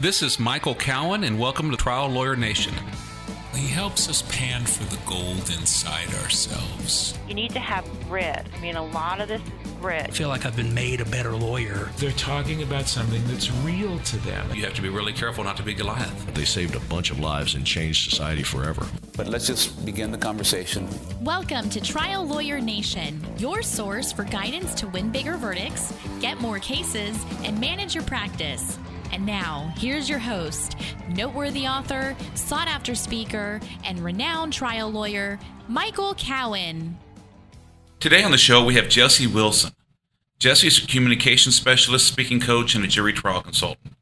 This is Michael Cowen, and welcome to Trial Lawyer Nation. He helps us pan for the gold inside ourselves. You need to have grit. I mean, a lot of this is grit. I grit. feel like I've been made a better lawyer. They're talking about something that's real to them. You have to be really careful not to be Goliath. They saved a bunch of lives and changed society forever. But let's just begin the conversation. Welcome to Trial Lawyer Nation, your source for guidance to win bigger verdicts, get more cases, and manage your practice. And now, here's your host, noteworthy author, sought after speaker, and renowned trial lawyer, Michael Cowen. Today on the show, we have Jesse Wilson. Jesse is a communication specialist, speaking coach, and a jury trial consultant.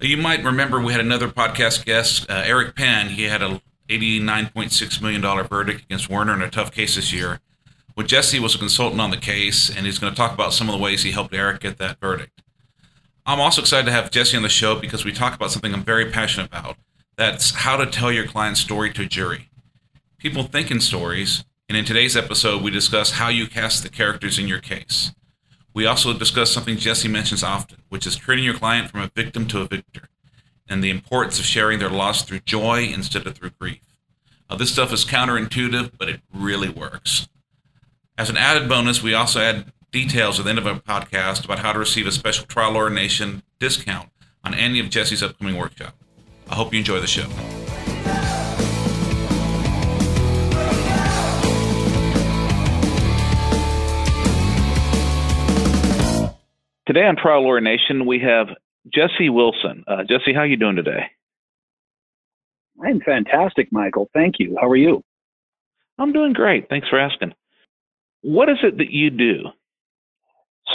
You might remember we had another podcast guest, uh, Eric Penn. He had a $89.6 million verdict against Werner in a tough case this year. Well, Jesse was a consultant on the case, and he's going to talk about some of the ways he helped Eric get that verdict. I'm also excited to have Jesse on the show because we talk about something I'm very passionate about. That's how to tell your client's story to a jury. People think in stories, and in today's episode, we discuss how you cast the characters in your case. We also discuss something Jesse mentions often, which is treating your client from a victim to a victor, and the importance of sharing their loss through joy instead of through grief. This stuff is counterintuitive, but it really works. As an added bonus, we also add details at the end of our podcast about how to receive a special Trial Lawyer Nation discount on any of Jesse's upcoming workshop. I hope you enjoy the show. Today on Trial Lawyer Nation, we have Jesse Wilson. Uh, Jesse, how are you doing today? I'm fantastic, Michael. Thank you. How are you? I'm doing great. Thanks for asking. What is it that you do?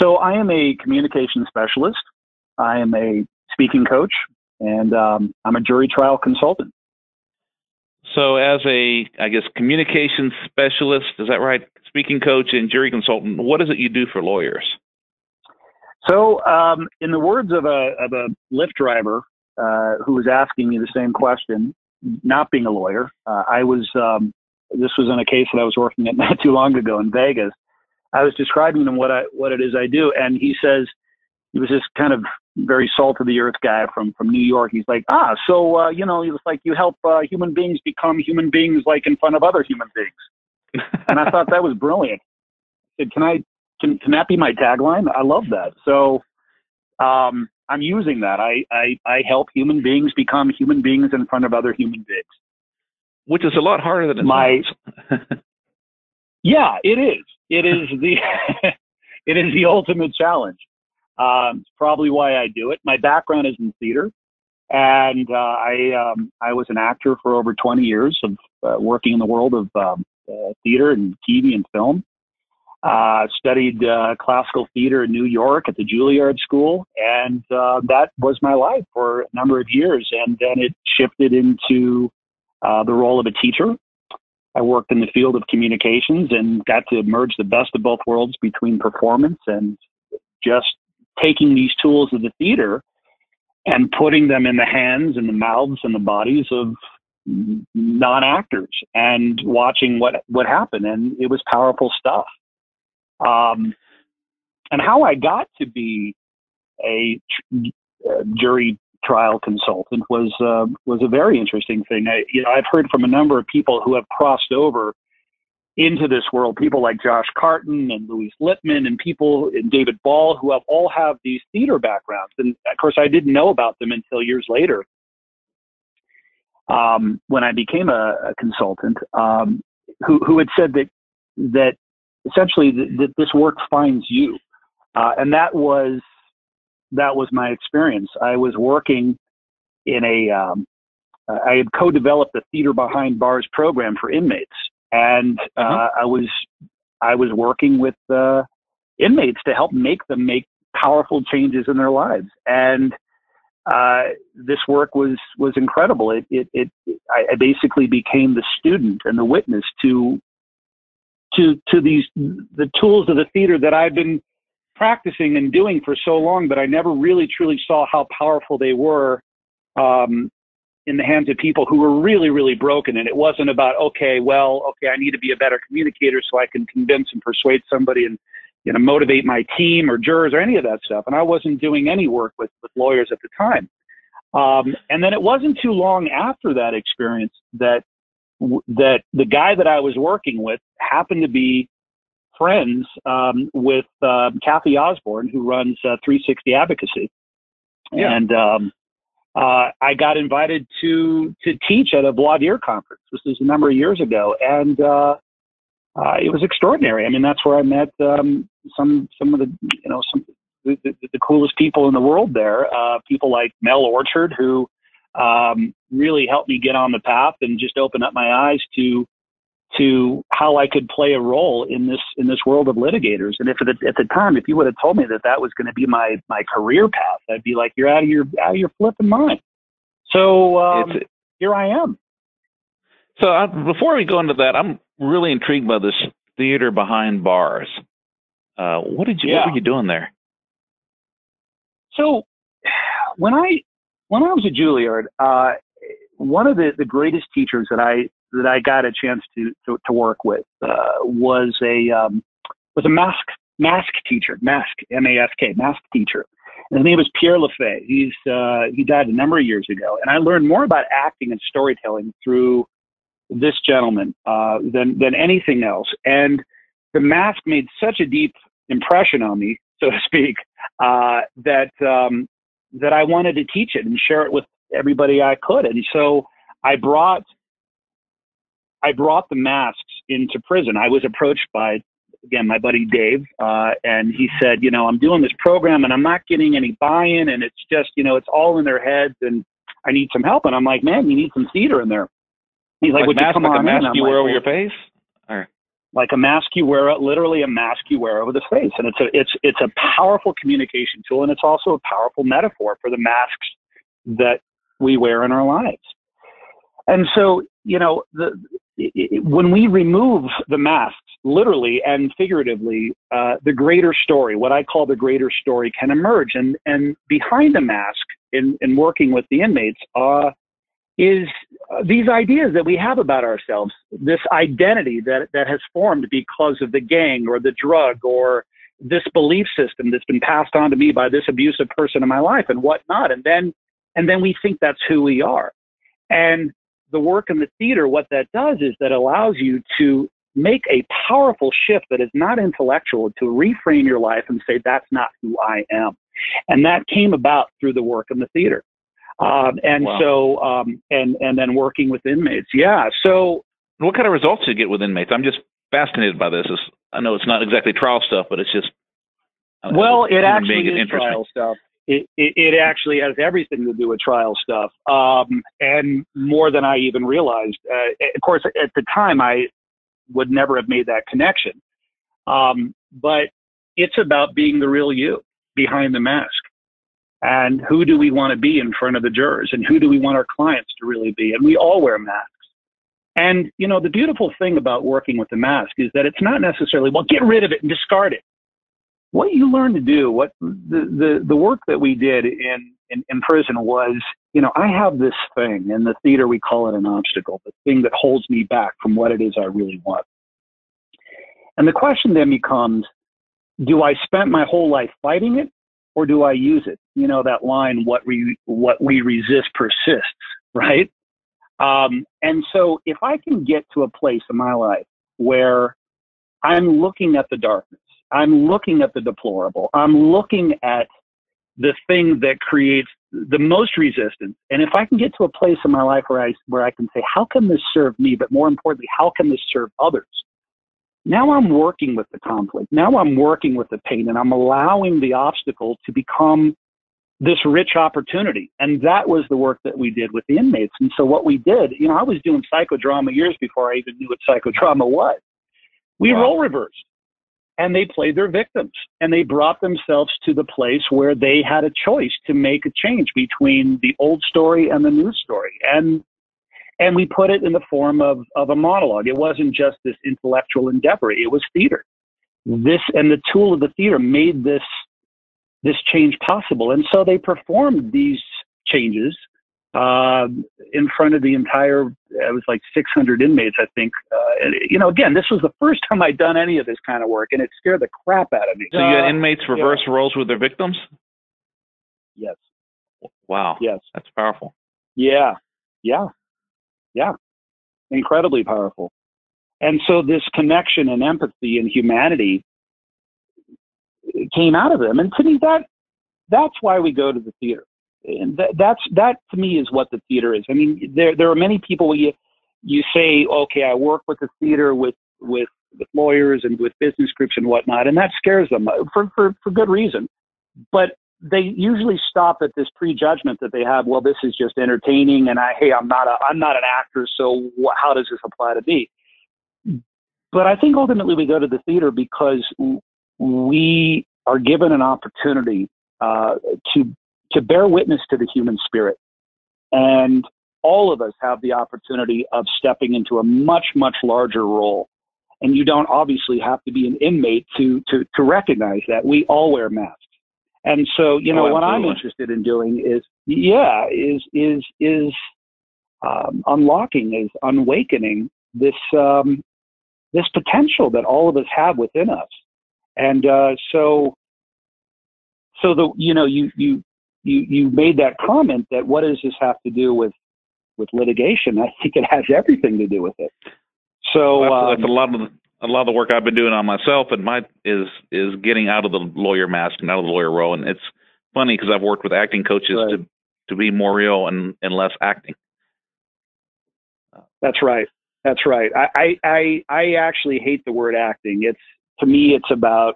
So, I am a communication specialist. I am a speaking coach, and um, I'm a jury trial consultant. So, as a, I guess, communication specialist, is that right? Speaking coach and jury consultant, what is it you do for lawyers? So, um, in the words of a, of a Lyft driver uh, who was asking me the same question, not being a lawyer, uh, I was, um, this was in a case that I was working at not too long ago in Vegas. I was describing to him what I, what it is I do. And he says, he was this kind of very salt of the earth guy from, from New York. He's like, ah, so, uh, you know, it's like you help uh, human beings become human beings like in front of other human beings. and I thought that was brilliant. I said, can I, can, can that be my tagline? I love that. So, um, I'm using that. I, I, I help human beings become human beings in front of other human beings. Which is a lot harder than it My- sounds. Yeah, it is. It is the it is the ultimate challenge. Um, it's probably why I do it. My background is in theater, and uh, I um, I was an actor for over 20 years of uh, working in the world of um, uh, theater and TV and film. Uh, studied uh, classical theater in New York at the Juilliard School, and uh, that was my life for a number of years. And then it shifted into the role of a teacher I worked in the field of communications and got to merge the best of both worlds between performance and just taking these tools of the theater and putting them in the hands and the mouths and the bodies of non-actors and watching what what happened. And it was powerful stuff. Um, and how i got to be a tr- uh, jury trial consultant was uh, was a very interesting thing. I, you know, I've heard from a number of people who have crossed over into this world, people like Josh Karton and Louise Littman and people and David Ball who have all have these theater backgrounds. And of course, I didn't know about them until years later. Um, when I became a, a consultant, um, who who had said that that essentially that, this work finds you, uh, and that was that was my experience. I was working in a, um, uh, I had co-developed the Theater Behind Bars program for inmates, and uh, I was, I was working with uh, inmates to help make them make powerful changes in their lives. And uh, this work was was incredible. It it, it I, I basically became the student and the witness to to to these the tools of the theater that I've been practicing and doing for so long, but I never really truly saw how powerful they were um, in the hands of people who were really, really broken. And it wasn't about, okay, well, okay, I need to be a better communicator so I can convince and persuade somebody and, you know, motivate my team or jurors or any of that stuff. And I wasn't doing any work with, with lawyers at the time. Um, and then it wasn't too long after that experience that that the guy that I was working with happened to be friends um, with uh, Kathy Osborne, who runs uh, 360 Advocacy, yeah. and um, uh, I got invited to to teach at a voir conference. This was a number of years ago, and uh, uh, it was extraordinary. I mean, that's where I met um, some some of the you know some the, the, the coolest people in the world there. Uh, people like Mel Orchard, who um, really helped me get on the path and just open up my eyes to to how I could play a role in this in this world of litigators. And if at the, at the time, if you would have told me that that was going to be my my career path, I'd be like, you're out of your out of your flipping mind. So um, here I am. So uh, before we go into that, I'm really intrigued by this theater behind bars. Uh, what did you? Yeah. What were you doing there? So when I when I was at Juilliard, uh, one of the, the greatest teachers that I that I got a chance to to, to work with uh, was a um, was a mask mask teacher, mask M A S K mask teacher. And his name was Pierre Lefèvre. He's uh, he died a number of years ago, and I learned more about acting and storytelling through this gentleman uh, than than anything else. And the mask made such a deep impression on me, so to speak, uh, that um, that I wanted to teach it and share it with everybody I could. And so I brought I brought the masks into prison. I was approached by again my buddy Dave, uh, and he said, you know, I'm doing this program and I'm not getting any buy-in, and it's just you know it's all in their heads, and I need some help. And I'm like, man, you need some theater in there. He's like, like would mask, you come like on a mask in? you like, wear over your face? Or? Like a mask you wear, literally a mask you wear over the face, and it's a it's it's a powerful communication tool, and it's also a powerful metaphor for the masks that we wear in our lives. And so, you know, the, when we remove the masks, literally and figuratively, uh, the greater story, what I call the greater story, can emerge. And and behind the mask, in in working with the inmates, uh, is uh, these ideas that we have about ourselves, this identity that, that has formed because of the gang or the drug or this belief system that's been passed on to me by this abusive person in my life and whatnot. And then, and then we think that's who we are. And the work in the theater, what that does is that allows you to make a powerful shift that is not intellectual to reframe your life and say, that's not who I am. And that came about through the work in the theater. Um, and wow. so, um, and and then working with inmates. Yeah. So, what kind of results do you get with inmates? I'm just fascinated by this. It's, I know it's not exactly trial stuff, but it's just well, it actually is trial stuff. It, it, actually has everything to do with trial stuff, um, and more than I even realized. Uh, of course, at the time, I would never have made that connection. Um, but it's about being the real you behind the mask. And who do we want to be in front of the jurors? And who do we want our clients to really be? And we all wear masks. And you know the beautiful thing about working with the mask is that it's not necessarily well get rid of it and discard it what you learn to do what the the, the work that we did in, in in prison was you know i have this thing in the theater we call it an obstacle the thing that holds me back from what it is i really want and the question then becomes do i spend my whole life fighting it or do I use it? You know that line, "What we what we resist persists," right? Um, and so, if I can get to a place in my life where I'm looking at the darkness, I'm looking at the deplorable, I'm looking at the thing that creates the most resistance, and if I can get to a place in my life where I where I can say, "How can this serve me?" But more importantly, how can this serve others? Now I'm working with the conflict. Now I'm working with the pain and I'm allowing the obstacle to become this rich opportunity. And that was the work that we did with the inmates. And so what we did, you know, I was doing psychodrama years before I even knew what psychodrama was. We wow. role reversed and they played their victims and they brought themselves to the place where they had a choice to make a change between the old story and the new story. And and we put it in the form of, of a monologue. It wasn't just this intellectual endeavor, it was theater. This and the tool of the theater made this this change possible. And so they performed these changes uh, in front of the entire, it was like 600 inmates, I think. Uh, and, you know, again, this was the first time I'd done any of this kind of work, and it scared the crap out of me. So you had inmates reverse yeah. roles with their victims? Yes. Wow. Yes. That's powerful. Yeah. Yeah. Yeah. Incredibly powerful. And so this connection and empathy and humanity came out of them. And to me, that that's why we go to the theater. And that, that's that to me is what the theater is. I mean, there there are many people you you say, okay, I work with the theater with with with lawyers and with business groups and whatnot, and that scares them for for for good reason. But they usually stop at this prejudgment that they have. Well, this is just entertaining, and I hey, I'm not a I'm not an actor, so wh- how does this apply to me? But I think ultimately we go to the theater because we are given an opportunity uh, to to bear witness to the human spirit, and all of us have the opportunity of stepping into a much much larger role. And you don't obviously have to be an inmate to to to recognize that we all wear masks. And so, you know, oh, what I'm interested in doing is, yeah, is is is um, unlocking, is unawakening this um, this potential that all of us have within us. And uh, so, so the you know you you you you made that comment that what does this have to do with with litigation? I think it has everything to do with it. So well, um, that's a lot of the, a lot of the work I've been doing on myself, and my is is getting out of the lawyer mask and out of the lawyer role. And it's funny because I've worked with acting coaches right. to to be more real and and less acting. That's right. That's right. I, I I actually hate the word acting. It's to me, it's about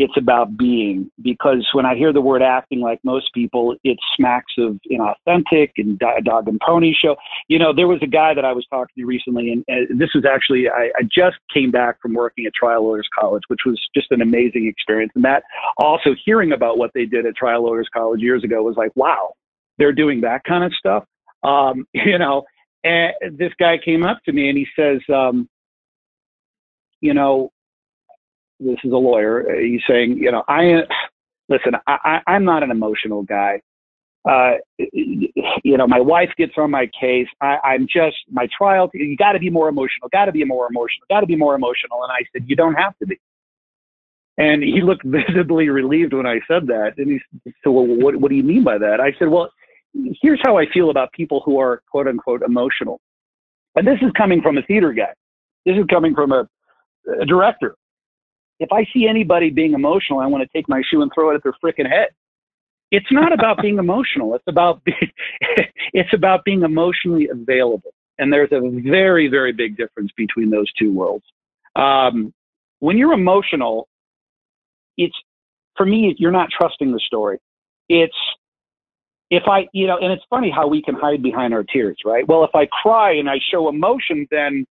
it's about being because when I hear the word acting, like most people, it smacks of inauthentic and dog and pony show. You know, there was a guy that I was talking to recently, and, and this was actually I, I just came back from working at Trial Lawyers College, which was just an amazing experience. And that also hearing about what they did at Trial Lawyers College years ago was like, wow, they're doing that kind of stuff. Um, you know, and this guy came up to me and he says, um, you know, this is a lawyer. He's saying, you know, I listen. I, I, am not an emotional guy. Uh, you know, my wife gets on my case. I, I'm just my trial. You got to be more emotional. Got to be more emotional. Got to be more emotional. And I said, you don't have to be. And he looked visibly relieved when I said that. And he said, well, what, what do you mean by that? I said, well, here's how I feel about people who are quote unquote emotional. And this is coming from a theater guy. This is coming from a, a director if I see anybody being emotional, I want to take my shoe and throw it at their freaking head. It's not about being emotional. It's about being, it's about being emotionally available. And there's a very, very big difference between those two worlds. Um, when you're emotional, it's for me, you're not trusting the story. It's if I, you know, and it's funny how we can hide behind our tears, right? Well, if I cry and I show emotion, then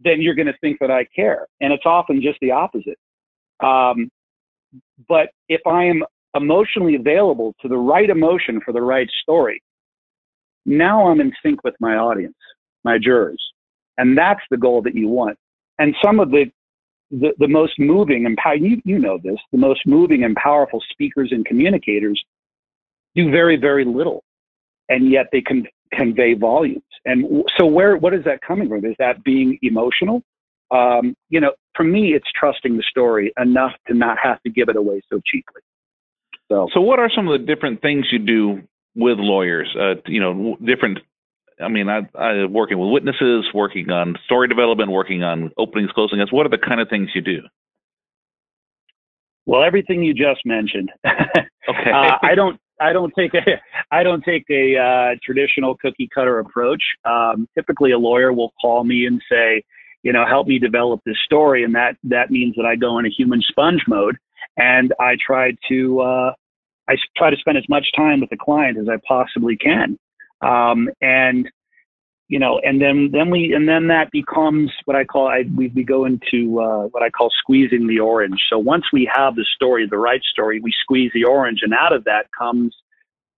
then you're going to think that I care, and it's often just the opposite. Um, but if I am emotionally available to the right emotion for the right story, now I'm in sync with my audience, my jurors. And that's the goal that you want. And some of the the, the most moving and you, you know this, the most moving and powerful speakers and communicators do very, very little. And yet they can convey volumes. And so where what is that coming from? Is that being emotional? Um, you know, for me, it's trusting the story enough to not have to give it away so cheaply. So, so what are some of the different things you do with lawyers? Uh, you know, different. I mean, I, I working with witnesses, working on story development, working on openings, closings. What are the kind of things you do? Well, everything you just mentioned. okay. uh, I don't. I don't take a. I don't take a uh, traditional cookie cutter approach. Um, typically, a lawyer will call me and say, you know, help me develop this story. And that, that means that I go in a human sponge mode and I try to, uh, I try to spend as much time with the client as I possibly can. Um, and, you know, and then, then we, and then that becomes what I call, I, we, we go into, uh, what I call squeezing the orange. So once we have the story, the right story, we squeeze the orange and out of that comes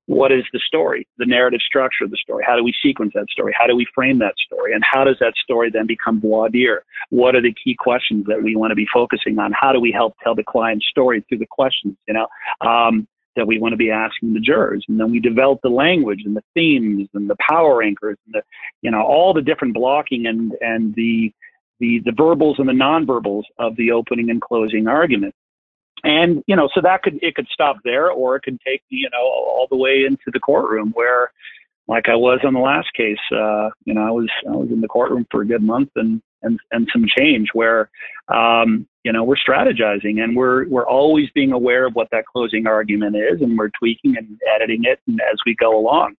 what is the story, the narrative structure of the story? How do we sequence that story? How do we frame that story? And how does that story then become voir dire? What are the key questions that we want to be focusing on? How do we help tell the client's story through the questions, you know, um, that we want to be asking the jurors? And then we develop the language and the themes and the power anchors and the, you know, all the different blocking and, and the, the, the verbals and the nonverbals of the opening and closing argument. And you know, so that could it could stop there, or it could take you know all the way into the courtroom where, like I was on the last case, uh, you know, I was I was in the courtroom for a good month and and and some change where, um, you know, we're strategizing and we're we're always being aware of what that closing argument is, and we're tweaking and editing it and as we go along.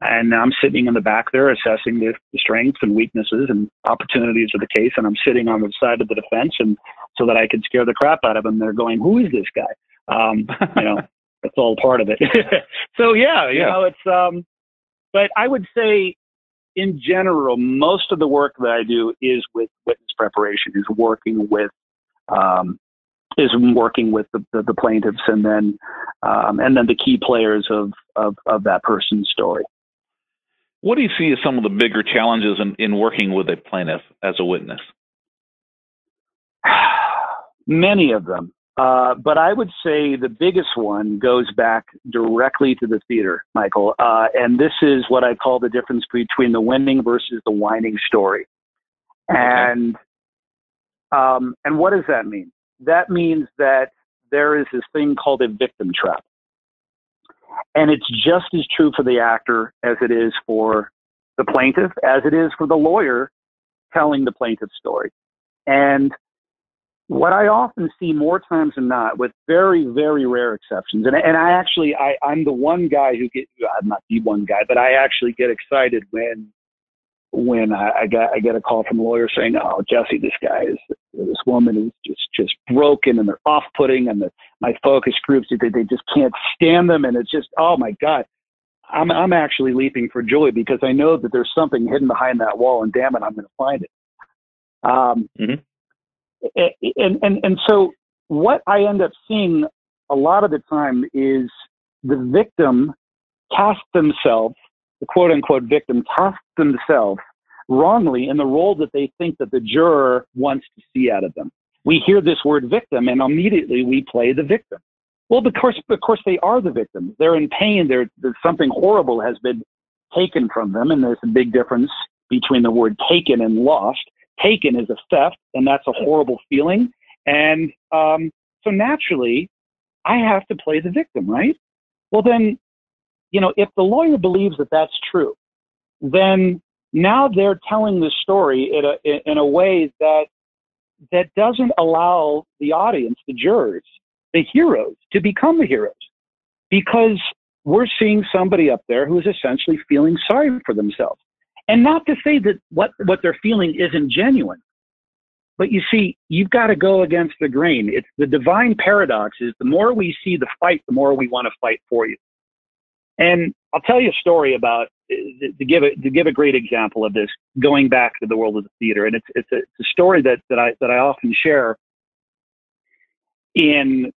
And I'm sitting in the back there assessing the, the strengths and weaknesses and opportunities of the case. And I'm sitting on the side of the defense and so that I could scare the crap out of them. They're going, who is this guy? Um, you know, that's all part of it. so yeah, you yeah. know, it's, um, but I would say in general, most of the work that I do is with witness preparation, is working with, um, is working with the, the, the plaintiffs and then, um, and then the key players of, of, of that person's story. What do you see as some of the bigger challenges in, in working with a plaintiff as a witness? Many of them. Uh, but I would say the biggest one goes back directly to the theater, Michael. Uh, and this is what I call the difference between the winning versus the whining story. Okay. And um, and what does that mean? That means that there is this thing called a victim trap. And it's just as true for the actor as it is for the plaintiff, as it is for the lawyer telling the plaintiff's story. And what I often see more times than not, with very, very rare exceptions, and, and I actually, I, I'm the one guy who get, I'm not the one guy, but I actually get excited when when I, I get I get a call from a lawyer saying, "Oh, Jesse, this guy is this woman is just just broken and they're off-putting, and the, my focus groups they they just can't stand them, and it's just oh my god." I'm I'm actually leaping for joy because I know that there's something hidden behind that wall, and damn it, I'm going to find it. Um, mm-hmm. And and and so what I end up seeing a lot of the time is the victim cast themselves the quote unquote victim cast themselves wrongly in the role that they think that the juror wants to see out of them. We hear this word victim and immediately we play the victim. Well, of course, of course they are the victims. They're in pain. They're, there's something horrible has been taken from them. And there's a big difference between the word taken and lost. Taken is a theft and that's a horrible feeling. And, um, so naturally I have to play the victim, right? Well, then you know, if the lawyer believes that that's true, then now they're telling the story in a, in a way that that doesn't allow the audience, the jurors, the heroes to become the heroes because we're seeing somebody up there who is essentially feeling sorry for themselves. And not to say that what, what they're feeling isn't genuine, but you see, you've got to go against the grain. It's the divine paradox is the more we see the fight, the more we want to fight for you. And I'll tell you a story about to give a, to give a great example of this, going back to the world of the theater. And it's, it's, a, it's a story that, that I, that I often share in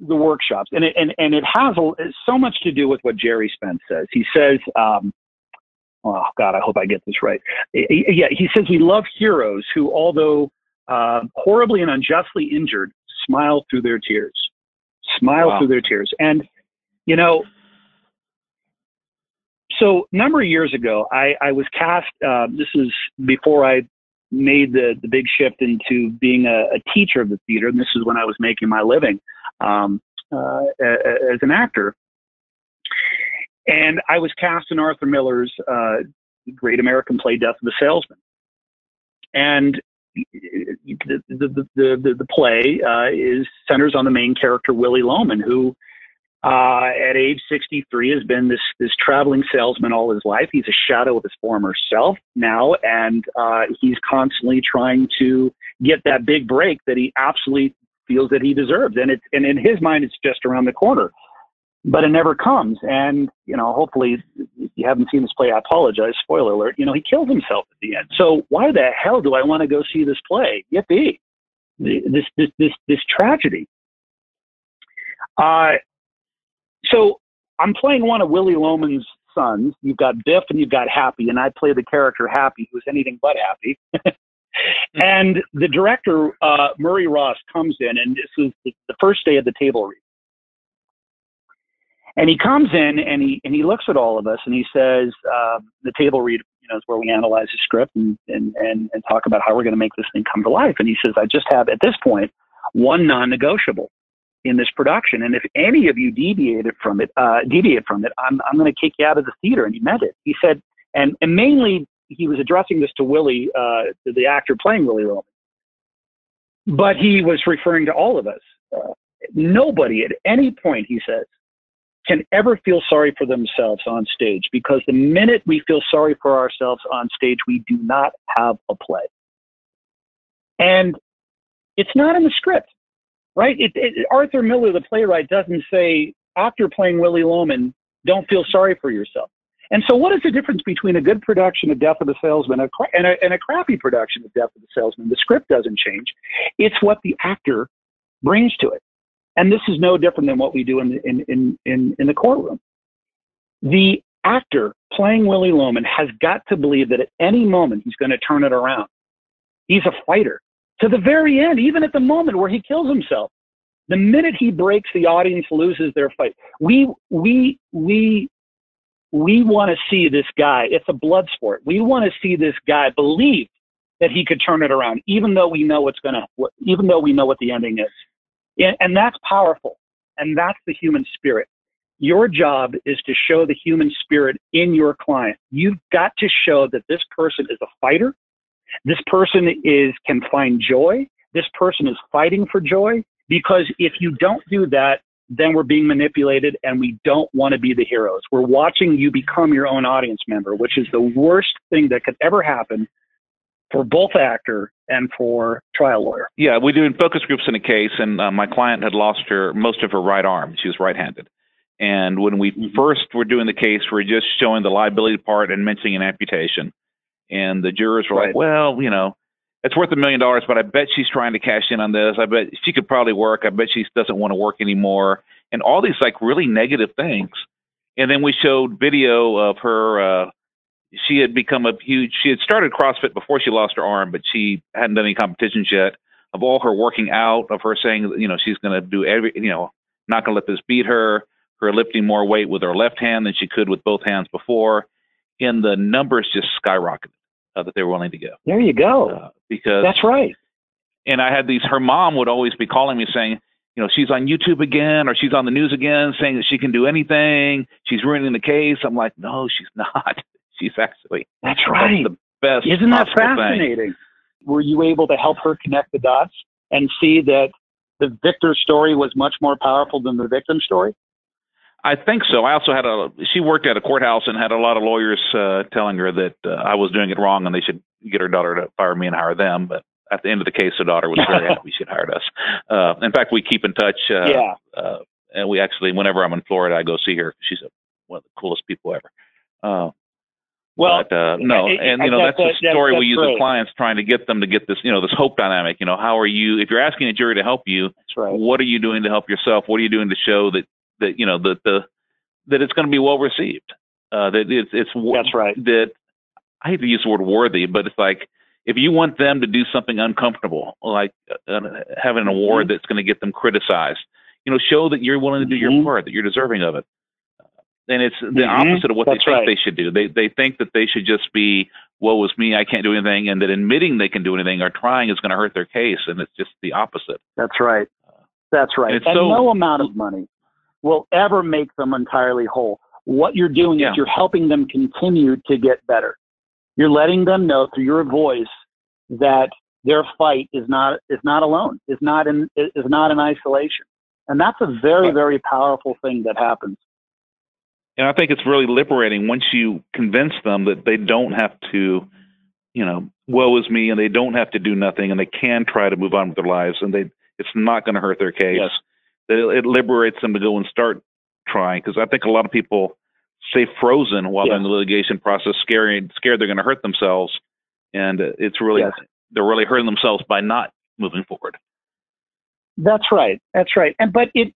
the workshops. And it, and, and it has a, so much to do with what Gerry Spence says. He says, um, oh God, I hope I get this right. Yeah, he says we love heroes who, although uh, horribly and unjustly injured, smile through their tears, smile wow. through their tears. And, you know, so a number of years ago, I, I was cast. Uh, this is before I made the the big shift into being a, a, teacher of the theater, and this is when I was making my living um, uh, as an actor. And I was cast in Arthur Miller's uh, great American play, Death of a Salesman. And the the the, the, the play uh, is centers on the main character Willy Loman, who uh, at age 63 has been this this traveling salesman all his life. He's a shadow of his former self now, and uh, he's constantly trying to get that big break that he absolutely feels that he deserves. And it's and in his mind, it's just around the corner, but it never comes. And you know, hopefully, if you haven't seen this play, I apologize. Spoiler alert. You know, he kills himself at the end. So why the hell do I want to go see this play? Yippee! This this this this tragedy. Uh, so I'm playing one of Willy Loman's sons. You've got Biff and you've got Happy, and I play the character Happy, who's anything but happy. and the director, uh, Murray Ross, comes in, and this is the, the first day of the table read. And he comes in and he and he looks at all of us and he says, uh, the table read, you know, is where we analyze the script and, and, and, and talk about how we're going to make this thing come to life. And he says, I just have at this point one non-negotiable. in this production, and if any of you deviated from it, uh, deviate from it, I'm I'm going to kick you out of the theater." And he meant it. He said, and and mainly he was addressing this to Willy, uh, to the actor playing Willy Loman, but he was referring to all of us. Uh, nobody at any point, he says, can ever feel sorry for themselves on stage because the minute we feel sorry for ourselves on stage, we do not have a play. And it's not in the script, right? It, it, Arthur Miller, the playwright, doesn't say, after playing Willy Loman, don't feel sorry for yourself. And so, what is the difference between a good production of Death of the Salesman and a, and a crappy production of Death of the Salesman? The script doesn't change. It's what the actor brings to it. And this is no different than what we do in the, in, in, in, in the courtroom. The actor playing Willy Loman has got to believe that at any moment he's going to turn it around. He's a fighter to the very end, even at the moment where he kills himself. The minute he breaks, the audience loses their fight. We, we, we, we want to see this guy. It's a blood sport. We want to see this guy believe that he could turn it around, even though we know what's going to, even though we know what the ending is. And that's powerful. And that's the human spirit. Your job is to show the human spirit in your client. You've got to show that this person is a fighter. This person is, can find joy. This person is fighting for joy. Because if you don't do that, then we're being manipulated and we don't want to be the heroes. We're watching you become your own audience member, which is the worst thing that could ever happen for both actor and for trial lawyer. Yeah, we do focus groups in a case, and uh, my client had lost her most of her right arm. She was right-handed, and when we mm-hmm. first were doing the case, we are just showing the liability part and mentioning an amputation, and the jurors were right. like, "Well, you know." It's worth a million dollars, but I bet she's trying to cash in on this. I bet she could probably work. I bet she doesn't want to work anymore. And all these like really negative things. And then we showed video of her uh, she had become a huge she had started CrossFit before she lost her arm, but she hadn't done any competitions yet. Of all her working out, of her saying, you know, she's going to do every, you know, not going to let this beat her. Her lifting more weight with her left hand than she could with both hands before, and the numbers just skyrocketed uh, that they were willing to give. There you go. Uh, because that's right. And I had these. Her mom would always be calling me saying, you know, she's on YouTube again or she's on the news again saying that she can do anything. She's ruining the case. I'm like, no, she's not. She's actually that's right. That's the best. Isn't that fascinating? Thing. Were you able to help her connect the dots and see that the victor story was much more powerful than the victim story? I think so. I also had a. She worked at a courthouse and had a lot of lawyers uh, telling her that uh, I was doing it wrong and they should get her daughter to fire me and hire them. But at the end of the case, the daughter was very happy she'd hired us. Uh, in fact, we keep in touch. Uh, yeah. Uh, and we actually, whenever I'm in Florida, I go see her. She's a, one of the coolest people ever. Uh, well, but, uh, no, and you know that's, that's the story we use great. with clients, trying to get them to get this, you know, this hope dynamic. You know, how are you? If you're asking a jury to help you, right. what are you doing to help yourself? What are you doing to show that that you know that the that it's going to be well received? Uh, that it's it's that's right. That I hate to use the word worthy, but it's like if you want them to do something uncomfortable, like uh, having an award mm-hmm. that's going to get them criticized, you know, show that you're willing to do mm-hmm. your part, that you're deserving of it and it's the mm-hmm. opposite of what That's they think right. they should do. They they think that they should just be, "Woe is me, I can't do anything," and that admitting they can do anything or trying is going to hurt their case, and it's just the opposite. That's right. That's right. And, and so, no amount of money will ever make them entirely whole. What you're doing yeah. is you're helping them continue to get better. You're letting them know through your voice that their fight is not is not alone, is not in is not in isolation, and that's a very very powerful thing that happens and I think it's really liberating once you convince them that they don't have to, you know, woe is me, and they don't have to do nothing, and they can try to move on with their lives, and they it's not going to hurt their case. Yes. That it, it, liberates them to go and start trying because I think a lot of people stay frozen while they're in the litigation process, scared scared they're going to hurt themselves, and it's really yes. they're really hurting themselves by not moving forward. That's right. That's right. And but it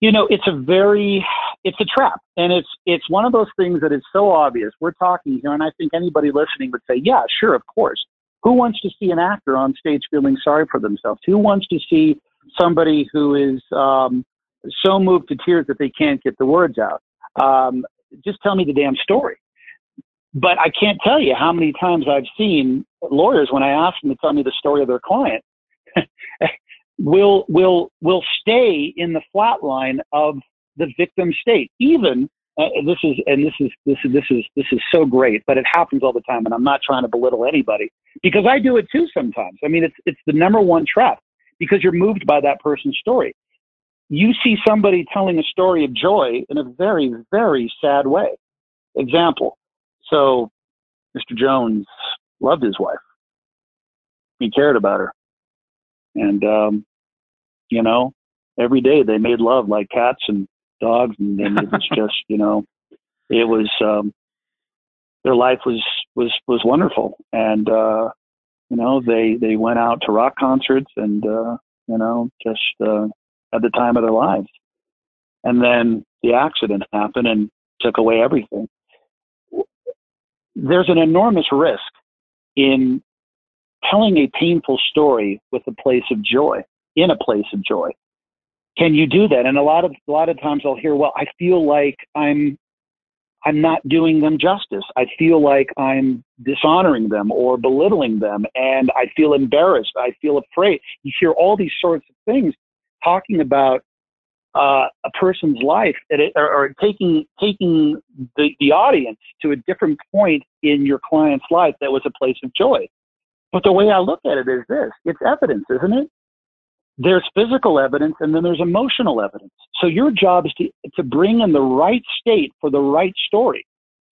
you know, it's a very, it's a trap, and it's it's one of those things that is so obvious. We're talking here, and I think anybody listening would say, "Yeah, sure, of course." Who wants to see an actor on stage feeling sorry for themselves? Who wants to see somebody who is um, so moved to tears that they can't get the words out? Um, just tell me the damn story. But I can't tell you how many times I've seen lawyers when I ask them to tell me the story of their client. will will will stay in the flat line of the victim state. Even uh, this is and this is this is this is this is so great but it happens all the time and i'm not trying to belittle anybody because i do it too sometimes. I mean it's it's the number one trap because you're moved by that person's story. You see somebody telling a story of joy in a very very sad way. Example so mr jones loved his wife. He cared about her. And um you know? Every day they made love like cats and dogs, and, and it was just you know, it was um, their life was was was wonderful, and uh, you know they they went out to rock concerts and uh, you know just uh, had the time of their lives, and then the accident happened and took away everything. There's an enormous risk in telling a painful story with a place of joy, in a place of joy can you do that? And a lot of a lot of times I'll hear, well, I feel like I'm I'm not doing them justice. I feel like I'm dishonoring them or belittling them, and I feel embarrassed. I feel afraid. You hear all these sorts of things talking about uh, a person's life, it, or, or, taking taking the, the audience to a different point in your client's life that was a place of joy. But the way I look at it is this: it's evidence, isn't it? There's physical evidence and then there's emotional evidence. So your job is to, to bring in the right state for the right story.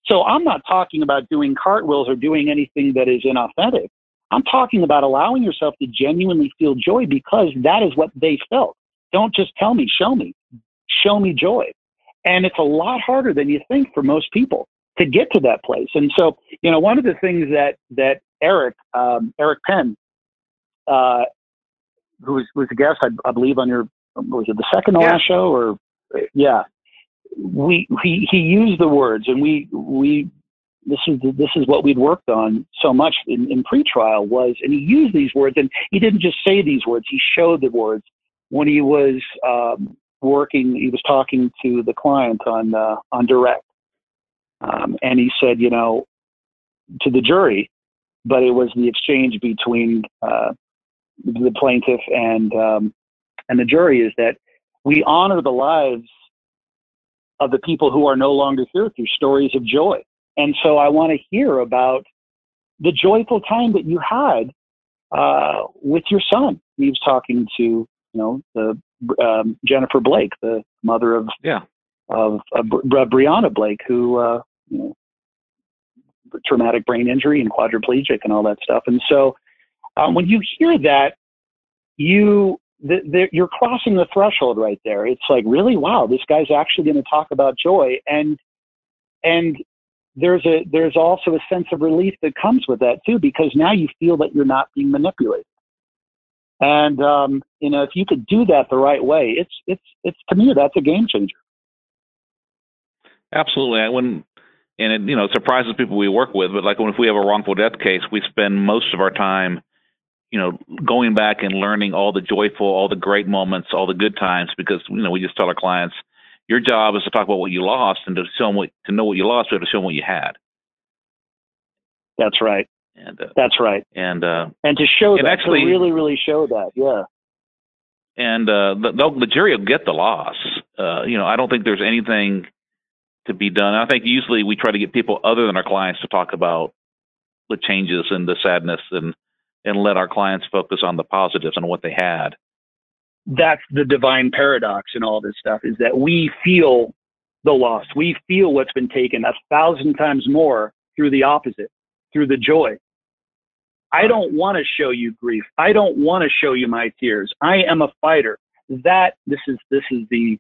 So I'm not talking about doing cartwheels or doing anything that is inauthentic. I'm talking about allowing yourself to genuinely feel joy because that is what they felt. Don't just tell me, show me. Show me joy. And it's a lot harder than you think for most people to get to that place. And so, you know, one of the things that that Eric um, Eric Penn uh, who was, was a guest, I, I believe, on your was it the second yeah. last show or yeah, we he he used the words, and we we this is this is what we'd worked on so much in, in pretrial was, and he used these words, and he didn't just say these words; he showed the words when he was um, working. He was talking to the client on uh, on direct, um, and he said, you know, to the jury, but it was the exchange between uh, the plaintiff and um, and the jury is that we honor the lives of the people who are no longer here through stories of joy. And so I want to hear about the joyful time that you had uh, with your son. He was talking to you know the um, Jennifer Blake, the mother of yeah of, of Brianna Blake, who uh, you know traumatic brain injury and quadriplegic and all that stuff. And so um, when you hear that, you the, the, you're crossing the threshold right there. It's like, really, wow, this guy's actually going to talk about joy, and and there's a there's also a sense of relief that comes with that too, because now you feel that you're not being manipulated. And um, you know, if you could do that the right way, it's it's it's to me that's a game changer. Absolutely. When and it you know it surprises people we work with, but like when if we have a wrongful death case, we spend most of our time you know, going back and learning all the joyful, all the great moments, all the good times, because you know we just tell our clients, your job is to talk about what you lost and to show them what to know what you lost, but to show them what you had. That's right. And uh, that's right. And uh, and to show and that, actually, to really, really show that, yeah. And uh, the, the jury will get the loss. Uh, you know, I don't think there's anything to be done. I think usually we try to get people other than our clients to talk about the changes and the sadness and and let our clients focus on the positives and what they had. That's the divine paradox in all this stuff is that we feel the loss. We feel what's been taken a thousand times more through the opposite, through the joy. I don't want to show you grief. I don't want to show you my tears. I am a fighter. That this is this is the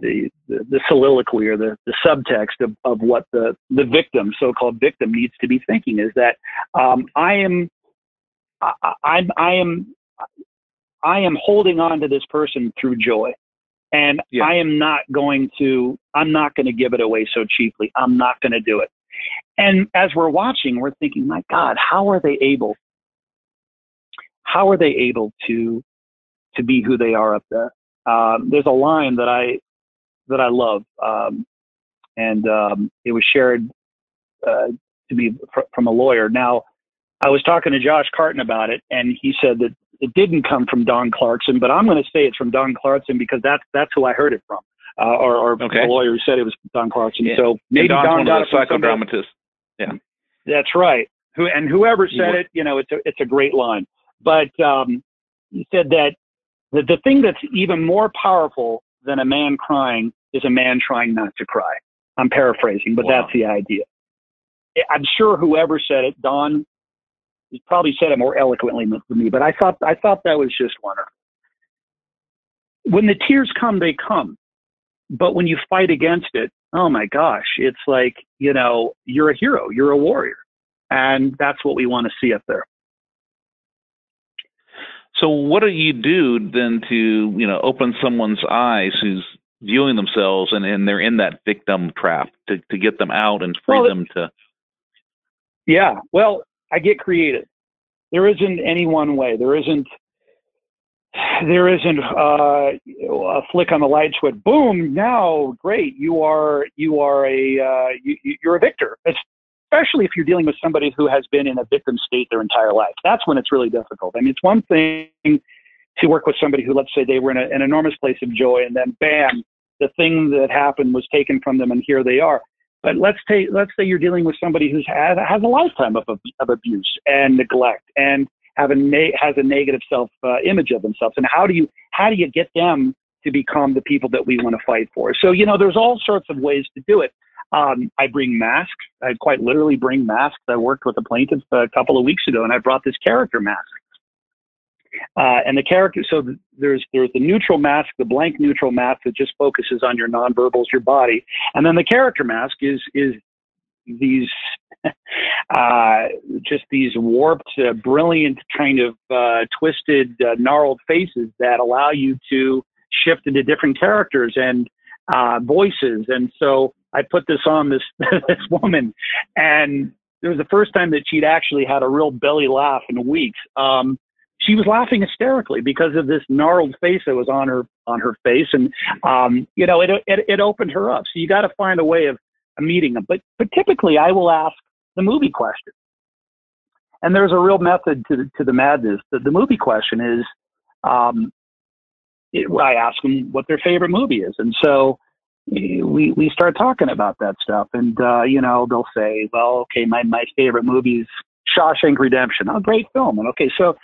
the the, the soliloquy or the, the subtext of, of what the the victim, so-called victim, needs to be thinking is that um, I am I, I'm I am I am holding on to this person through joy. And yeah. I am not going to I'm not going to give it away so cheaply. I'm not going to do it. And as we're watching, we're thinking, my God, how are they able? How are they able to to be who they are up there? Um, there's a line that I that I love, um, and um, it was shared uh, to me fr- from a lawyer. Now, I was talking to Josh Karton about it, and he said that it didn't come from Don Clarkson, but I'm going to say it's from Don Clarkson because that's that's who I heard it from, uh, or, or Okay. the lawyer who said it was Don Clarkson. Yeah. So maybe Don's Don one got of those psychodramatists. Yeah. That's right. Who and whoever said it, you know, it's a it's a great line. But um, he said that the the thing that's even more powerful than a man crying is a man trying not to cry. I'm paraphrasing, but Wow. that's the idea. I'm sure whoever said it, Don, he probably said it more eloquently than me. But I thought I thought that was just wonderful. When the tears come, they come. But when you fight against it, oh my gosh, it's like, you know, you're a hero, you're a warrior. And that's what we want to see up there. So what do you do then to you know open someone's eyes who's viewing themselves and, and they're in that victim trap to, to get them out and free Well, them to Yeah. Well, I get creative. There isn't any one way. There isn't. There isn't uh, a flick on the light switch. Boom! Now, great. You are you are a uh, you, you're a victor. Especially if you're dealing with somebody who has been in a victim state their entire life. That's when it's really difficult. I mean, it's one thing to work with somebody who, let's say, they were in a, an enormous place of joy, and then bam, the thing that happened was taken from them, and here they are. But let's take let's say you're dealing with somebody who's has, has a lifetime of, of abuse and neglect and have a has a negative self uh, image of themselves. And how do you how do you get them to become the people that we want to fight for? So you know, there's all sorts of ways to do it. Um, I bring masks. I quite literally bring masks. I worked with a plaintiff a couple of weeks ago, and I brought this character mask. Uh, and the character, so there's there's the neutral mask, the blank neutral mask that just focuses on your nonverbals, your body, and then the character mask is is these uh, just these warped, uh, brilliant, kind of uh, twisted, uh, gnarled faces that allow you to shift into different characters and uh, voices. And so I put this on this this woman, and it was the first time that she'd actually had a real belly laugh in weeks. Um, she was laughing hysterically because of this gnarled face that was on her on her face, and um, you know it, it it opened her up. So you got to find a way of meeting them. But but typically I will ask the movie question, and there's a real method to the, to the madness. The, the movie question is, um, it, I ask them what their favorite movie is, and so eh, we we start talking about that stuff, and uh, you know they'll say, well, okay, my my favorite movie is Shawshank Redemption. Oh, great film. And okay, so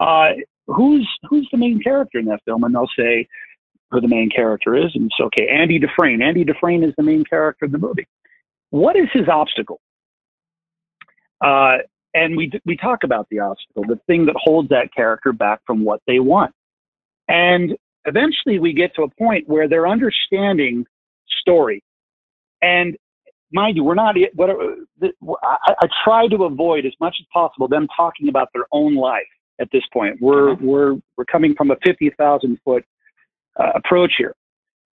uh, who's who's the main character in that film? And they'll say who the main character is, and it's okay. Andy Dufresne. Andy Dufresne is the main character of the movie. What is his obstacle? Uh, and we we talk about the obstacle, the thing that holds that character back from what they want. And eventually, we get to a point where they're understanding story. And mind you, we're not. What I, I try to avoid as much as possible them talking about their own life at this point. We're we're we're coming from a fifty thousand foot uh, approach here,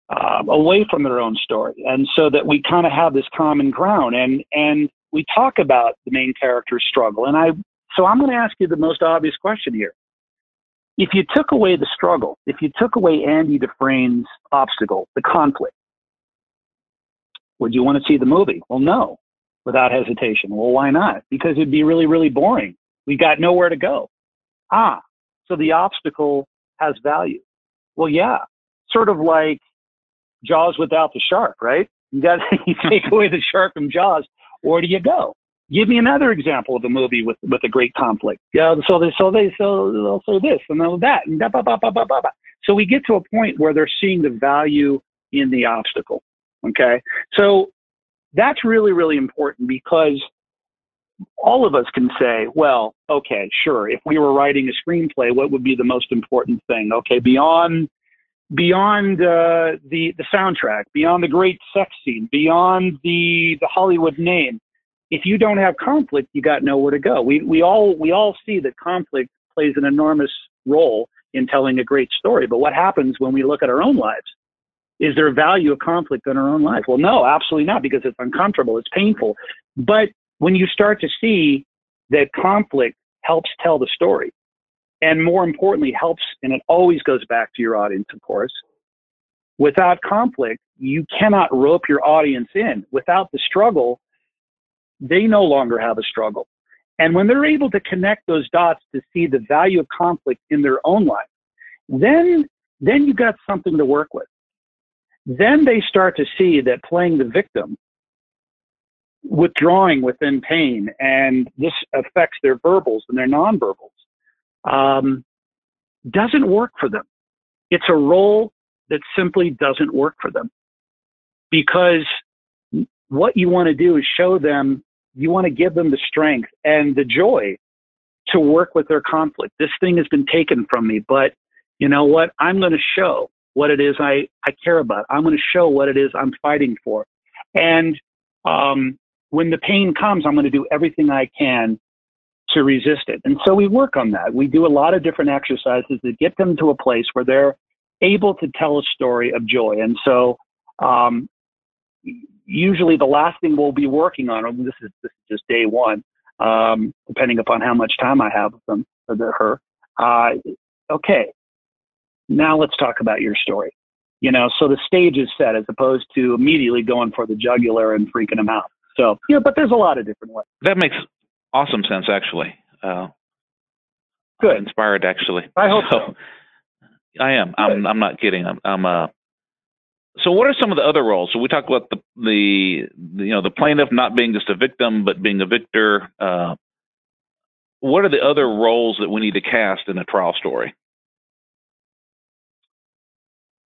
uh, away from their own story, and so that we kind of have this common ground, and and we talk about the main character's struggle. And I, so I'm going to ask you the most obvious question here: If you took away the struggle, if you took away Andy Dufresne's obstacle, the conflict, would you want to see the movie? Well, no, without hesitation. Well, why not? Because it'd be really, really boring. We got nowhere to go. Ah, so the obstacle has value. Well, yeah, sort of like Jaws without the shark, right? You got you take away the shark from Jaws, where do you go? Give me another example of a movie with with a great conflict. Yeah, so they so they so they'll say this and they'll that and ba, ba, ba, ba, ba, ba. So we get to a point where they're seeing the value in the obstacle. Okay, so that's really really important because all of us can say, well, okay, sure. If we were writing a screenplay, what would be the most important thing? Okay, beyond beyond uh, the the soundtrack, beyond the great sex scene, beyond the the Hollywood name. If you don't have conflict, you got nowhere to go. We we all we all see that conflict plays an enormous role in telling a great story. But what happens when we look at our own lives? Is there value of conflict in our own life? Well, no, absolutely not, because it's uncomfortable, it's painful. But when you start to see that conflict helps tell the story, and more importantly, helps, and it always goes back to your audience, of course. Without conflict, you cannot rope your audience in. Without the struggle, they no longer have a struggle. And when they're able to connect those dots to see the value of conflict in their own life, then then you got something to work with. Then they start to see that playing the victim, withdrawing within pain, and this affects their verbals and their nonverbals, um, doesn't work for them. It's a role that simply doesn't work for them because what you want to do is show them, you want to give them the strength and the joy to work with their conflict. This thing has been taken from me, but you know what? I'm going to show what it is I, I care about. I'm going to show what it is I'm fighting for. And um, when the pain comes, I'm going to do everything I can to resist it. And so we work on that. We do a lot of different exercises that get them to a place where they're able to tell a story of joy. And so um, usually the last thing we'll be working on, this is, this is just day one, um, depending upon how much time I have with them or the, her. Uh, okay, now let's talk about your story. You know, so the stage is set as opposed to immediately going for the jugular and freaking them out. So, you know, but there's a lot of different ways. That makes awesome sense, actually. Uh, Good. I'm inspired, actually. I hope so. so. I am. I'm. I'm not kidding. I'm. I'm. Uh. So, what are some of the other roles? So, we talked about the the, the you know the plaintiff not being just a victim, but being a victor. Uh, what are the other roles that we need to cast in a trial story?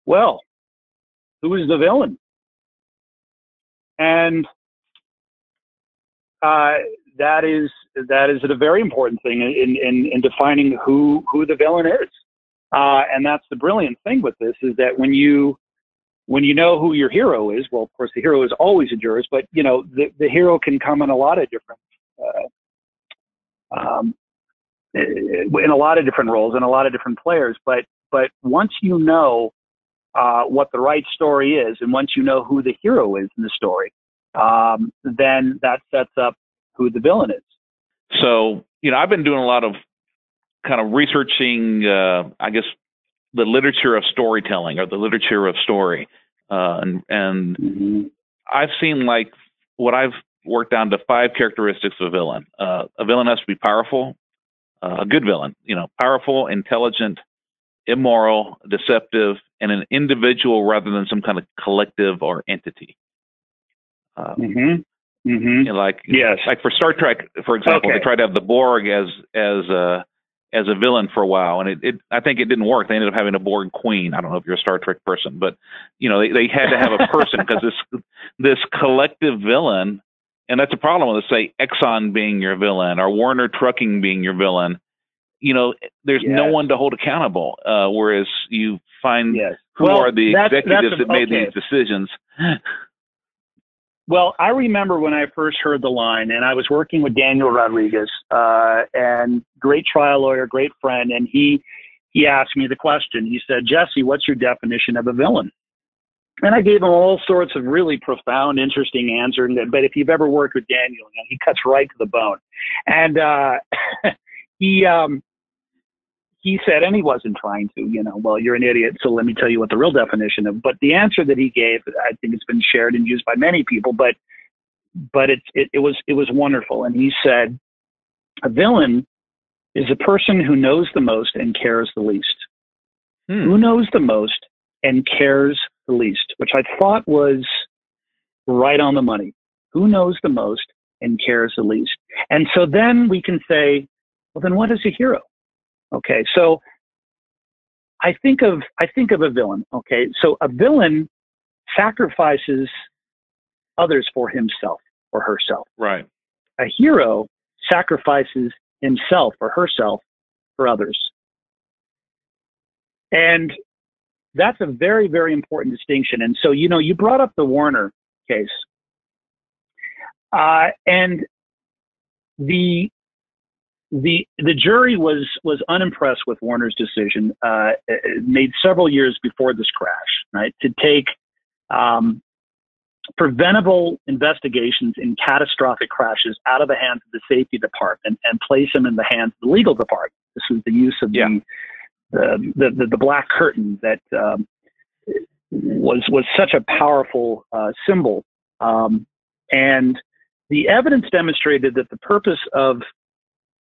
Well, who is the villain? And uh, that is that is a very important thing in, in, in defining who who the villain is. Uh, and that's the brilliant thing with this is that when you when you know who your hero is, well, of course, the hero is always a jurist, but you know the the hero can come in a lot of different uh, um, in a lot of different roles and a lot of different players. But but once you know uh, what the right story is, and once you know who the hero is in the story, um, then that sets up who the villain is. So you know, I've been doing a lot of kind of researching, uh, I guess, the literature of storytelling or the literature of story, uh, and and mm-hmm. I've seen like what I've worked down to five characteristics of a villain. Uh, a villain has to be powerful, uh, a good villain, you know, powerful, intelligent, immoral, deceptive, and an individual rather than some kind of collective or entity. Uh, mm-hmm. Mm-hmm. You know, like yes, like for Star Trek, for example, okay. they tried to have the Borg as as a as a villain for a while, and it, it I think it didn't work. They ended up having a Borg queen. I don't know if you're a Star Trek person, but you know they, they had to have a person because this this collective villain, and that's a problem with say Exxon being your villain or Werner Trucking being your villain. You know, there's yes. no one to hold accountable. Uh, whereas you find yes. who well, are the that's, executives that's a, that made okay. these decisions. Well, I remember when I first heard the line, and I was working with Daniel Rodriguez, uh, and great trial lawyer, great friend, and he he asked me the question. He said, "Jesse, what's your definition of a villain?" And I gave him all sorts of really profound, interesting answers. But if you've ever worked with Daniel, you know, he cuts right to the bone. And uh, he um, he said, and he wasn't trying to, you know, well, you're an idiot, so let me tell you what the real definition of. But the answer that he gave, I think it's been shared and used by many people, but but it's it, it was it was wonderful. And he said, a villain is a person who knows the most and cares the least. Hmm. Who knows the most and cares the least, which I thought was right on the money. Who knows the most and cares the least? And so then we can say, well, then what is a hero? Okay, so I think of I think of a villain. Okay, so a villain sacrifices others for himself or herself. Right. A hero sacrifices himself or herself for others. And that's a very, very important distinction. And so, you know, you brought up the Werner case. Uh, and the the the jury was was unimpressed with Werner's decision, uh, made several years before this crash, right, to take um, preventable investigations in catastrophic crashes out of the hands of the safety department and place them in the hands of the legal department. This was the use of yeah. the, the, the the black curtain that um, was was such a powerful uh, symbol, um, and the evidence demonstrated that the purpose of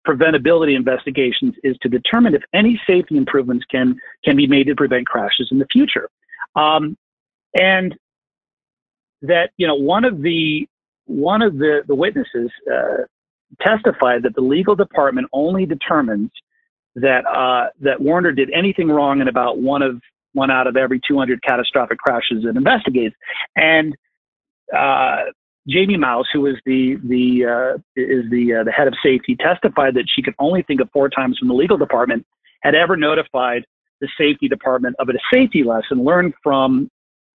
preventability investigations is to determine if any safety improvements can can be made to prevent crashes in the future. Um, and that you know one of the one of the the witnesses uh, testified that the legal department only determines that uh, that Werner did anything wrong in about one of one out of every 200 catastrophic crashes it investigates, and uh, Jamie Mouse, who is the the uh, is the uh, the head of safety, testified that she could only think of four times when the legal department had ever notified the safety department of a safety lesson learned from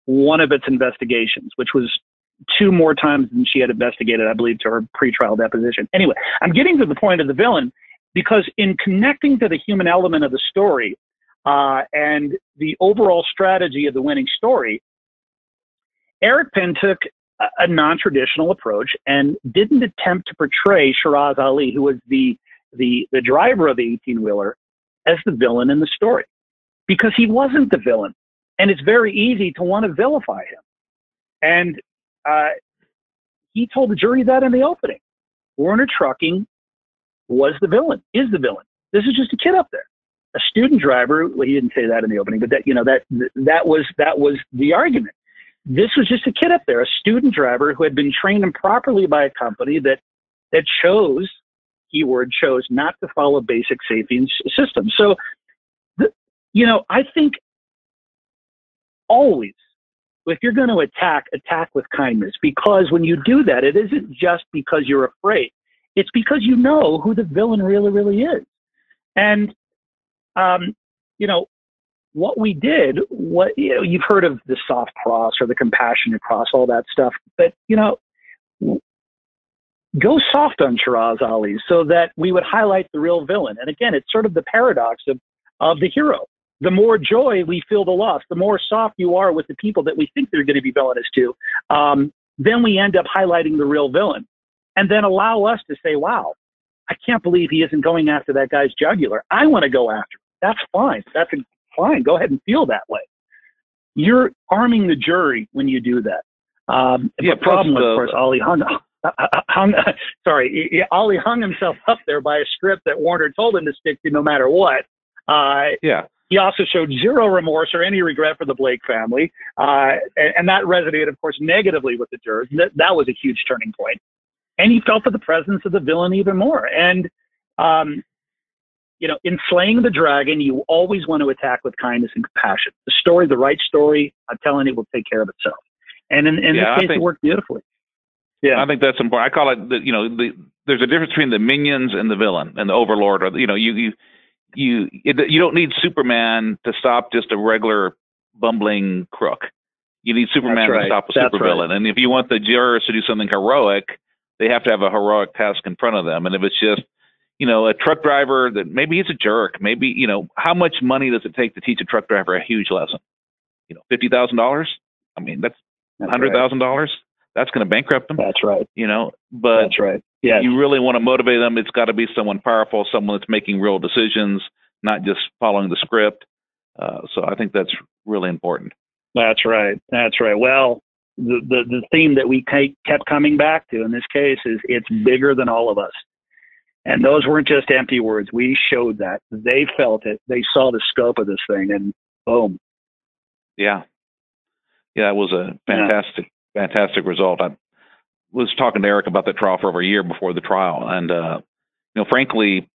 one of its investigations, which was two more times than she had investigated, I believe, to her pretrial deposition. Anyway, I'm getting to the point of the villain because in connecting to the human element of the story uh, and the overall strategy of the winning story, Eric Penn took a, non-traditional approach and didn't attempt to portray Shiraz Ali, who was the the the driver of the 18 wheeler, as the villain in the story, because he wasn't the villain, and it's very easy to want to vilify him. And uh, he told the jury that in the opening. Werner Trucking was the villain, is the villain. This is just a kid up there, a student driver. Well, he didn't say that in the opening, but that you know that that was that was the argument. This was just a kid up there, a student driver who had been trained improperly by a company that that chose keyword chose not to follow basic safety systems. So, the, you know, I think always if you're going to attack, attack with kindness because when you do that, it isn't just because you're afraid. It's because you know who the villain really, really is. And, um, you know, what we did, what, you know, you've heard of the soft cross or the compassionate cross, all that stuff, but, you know, go soft on Shiraz Ali so that we would highlight the real villain. And again, it's sort of the paradox of, of the hero the more joy we feel the loss, the more soft you are with the people that we think they're going to be villainous to, um, then we end up highlighting the real villain. And then allow us to say, wow, I can't believe he isn't going after that guy's jugular. I want to go after him. That's fine. That's fine. Go ahead and feel that way. You're arming the jury when you do that. Um, yeah, the problem, was, of course, Ali hung, hung, sorry, Ali hung himself up there by a script that Werner told him to stick to no matter what. Uh, yeah. He also showed zero remorse or any regret for the Blake family, uh, and, and, that resonated, of course, negatively with the jurors. That, that was a huge turning point. And he felt for the presence of the villain even more. And, um, you know, in slaying the dragon, you always want to attack with kindness and compassion. The story, the right story, I'm telling you, will take care of itself. And in, in yeah, this case, think, it worked beautifully. Yeah, I think that's important. I call it, the, you know, the, there's a difference between the minions and the villain and the overlord. Or you know, you you you it, you don't need Superman to stop just a regular bumbling crook. You need Superman right. to stop a That's supervillain. right. And if you want the jurors to do something heroic, they have to have a heroic task in front of them. And if it's just you know a truck driver that maybe he's a jerk, maybe you know how much money does it take to teach a truck driver a huge lesson? You know, fifty thousand dollars. I mean, that's hundred thousand dollars. That's going to bankrupt them. That's right. You know, but That's right. Yeah. you really want to motivate them, it's got to be someone powerful, someone that's making real decisions, not just following the script. Uh, so I think that's really important. That's right. That's right. Well, the, the, the theme that we kept coming back to in this case is it's bigger than all of us. And those weren't just empty words. We showed that. They felt it. They saw the scope of this thing, and boom. Yeah. Yeah, that was a fantastic, yeah. fantastic result. I was talking to Eric about that trial for over a year before the trial. And, uh, you know, frankly,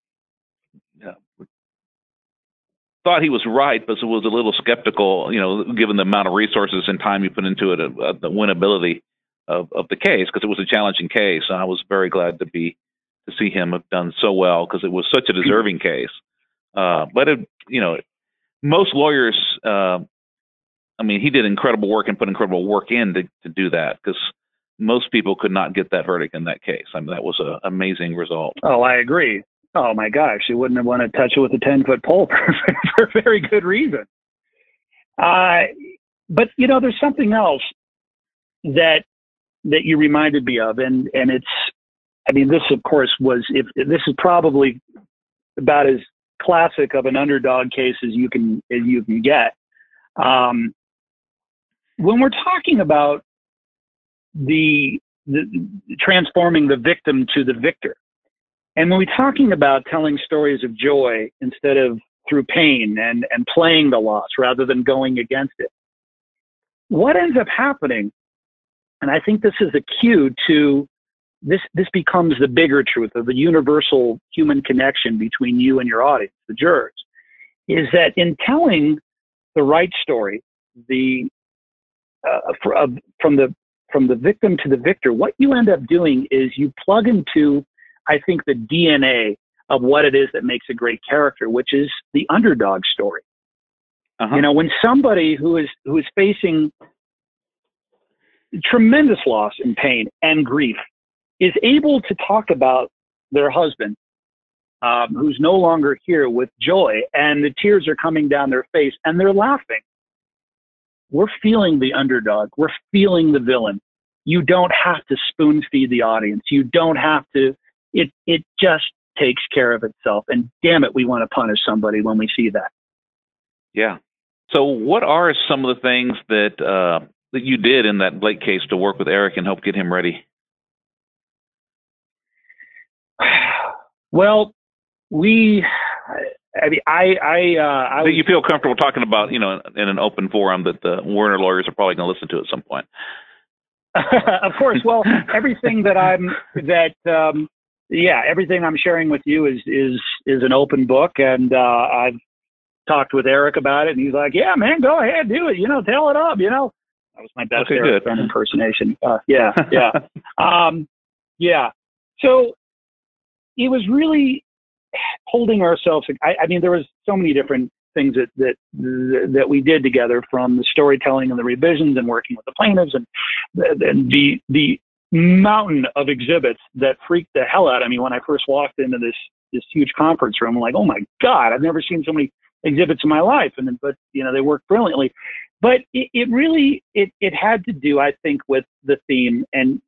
thought he was right, but was a little skeptical, you know, given the amount of resources and time you put into it, uh, the winnability of, of the case, because it was a challenging case. And I was very glad to be to see him have done so well because it was such a deserving case. Uh, but it, you know, most lawyers, uh, I mean, he did incredible work and put incredible work in to, to do that because most people could not get that verdict in that case. I mean, that was an amazing result. Oh, I agree. Oh my gosh, you wouldn't have wanted to touch it with a ten foot pole for, for very good reason. Uh, but you know, there's something else that that you reminded me of, and and it's, I mean, this of course was if this is probably about as classic of an underdog case as you can as you can get. Um, when we're talking about the, the transforming the victim to the victor, And when we're talking about telling stories of joy instead of through pain and, and playing the loss rather than going against it, what ends up happening, and I think this is a cue to this, this becomes the bigger truth of the universal human connection between you and your audience, the jurors, is that in telling the right story, the uh, for, uh, from the from the victim to the victor, what you end up doing is you plug into, I think, the DNA of what it is that makes a great character, which is the underdog story. Uh-huh. You know, when somebody who is who is facing tremendous loss and pain and grief is able to talk about their husband, um, who's no longer here, with joy, and the tears are coming down their face, and they're laughing. We're feeling the underdog. We're feeling the villain. You don't have to spoon feed the audience. You don't have to. It it just takes care of itself. And damn it, we want to punish somebody when we see that. Yeah. So, what are some of the things that uh, that you did in that Blake case to work with Eric and help get him ready? Well, we. I mean, I, I, uh, I. you feel comfortable talking about, you know, in an open forum that the Werner lawyers are probably going to listen to at some point. of course. Well, everything that I'm that um, yeah, everything I'm sharing with you is is is an open book, and uh, I've talked with Eric about it, and he's like, "Yeah, man, go ahead, do it. You know, tell it up. You know." That was my best okay, Eric friend impersonation. Uh, yeah, yeah, um, yeah. So it was really holding ourselves. I, I mean, there was so many different things that that that we did together, from the storytelling and the revisions, and working with the plaintiffs, and the the, mountain of exhibits that freaked the hell out of me when I first walked into this this huge conference room. I'm like, oh my god, I've never seen so many exhibits in my life. And then, but you know, they work brilliantly. But it, it really it it had to do, I think, with the theme, and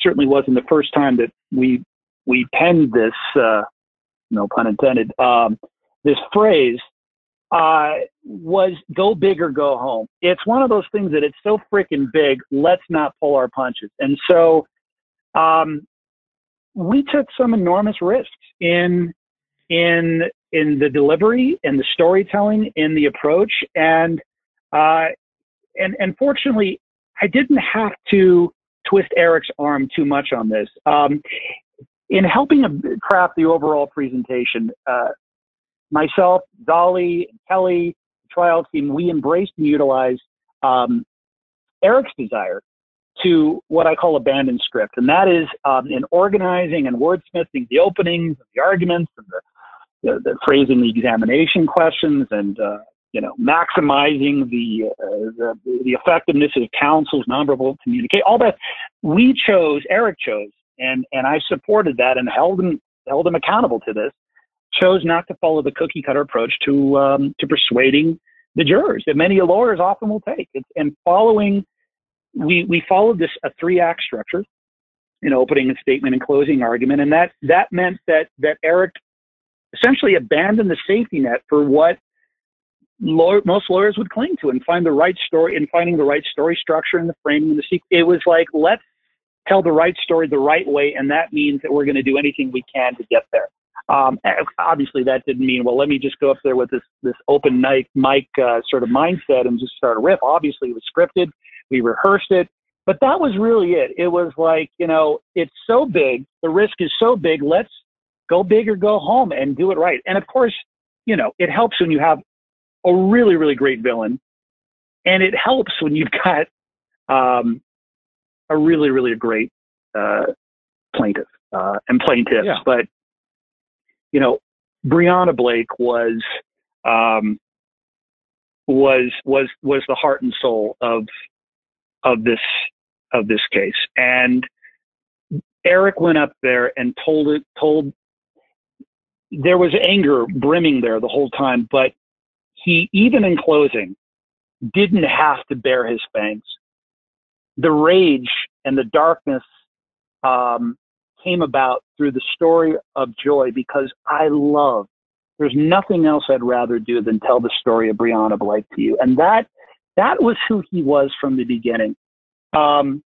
certainly wasn't the first time that we we penned this. Uh, no pun intended. Um, this phrase uh, was go big or go home. It's one of those things that it's so freaking big. Let's not pull our punches. And so um, we took some enormous risks in in in the delivery, in the storytelling, in the approach, and uh, and and fortunately, I didn't have to twist Eric's arm too much on this. Um, in helping craft the overall presentation, uh, myself, Dolly, Kelly, the trial team, we embraced and utilized um, Eric's desire to what I call abandon script, and that is um, in organizing and wordsmithing the openings, and the arguments, and the, the, the phrasing, the examination questions, and uh, you know maximizing the, uh, the, the effectiveness of counsel's nonverbal communicate. All that we chose, Eric chose, and and I supported that and held him held him accountable to this. Chose not to follow the cookie cutter approach to um, to persuading the jurors that many lawyers often will take. It's, and following we we followed this a three act structure, an opening and statement and closing argument, and that that meant that that Eric essentially abandoned the safety net for what lawyer, most lawyers would cling to and find the right story and finding the right story structure and the framing and the sequence. It was like let's tell the right story the right way, and that means that we're going to do anything we can to get there. Um, obviously, that didn't mean well. Let me just go up there with this this open mic, mic uh, sort of mindset and just start a riff. Obviously, it was scripted. We rehearsed it, but that was really it. It was like, you know, it's so big, the risk is so big, let's go big or go home and do it right. And of course, you know, it helps when you have a really, really great villain. And it helps when you've got um, a really, really a great uh, plaintiff uh, and plaintiffs. Yeah. But, you know, Brianna Blake was um, was was was the heart and soul of of this of this case. And Eric went up there and told it told there was anger brimming there the whole time, but he even in closing didn't have to bare his fangs. The rage and the darkness um, came about through the story of joy because I love. There's nothing else I'd rather do than tell the story of Brianna Blake to you, and that that was who he was from the beginning. Um,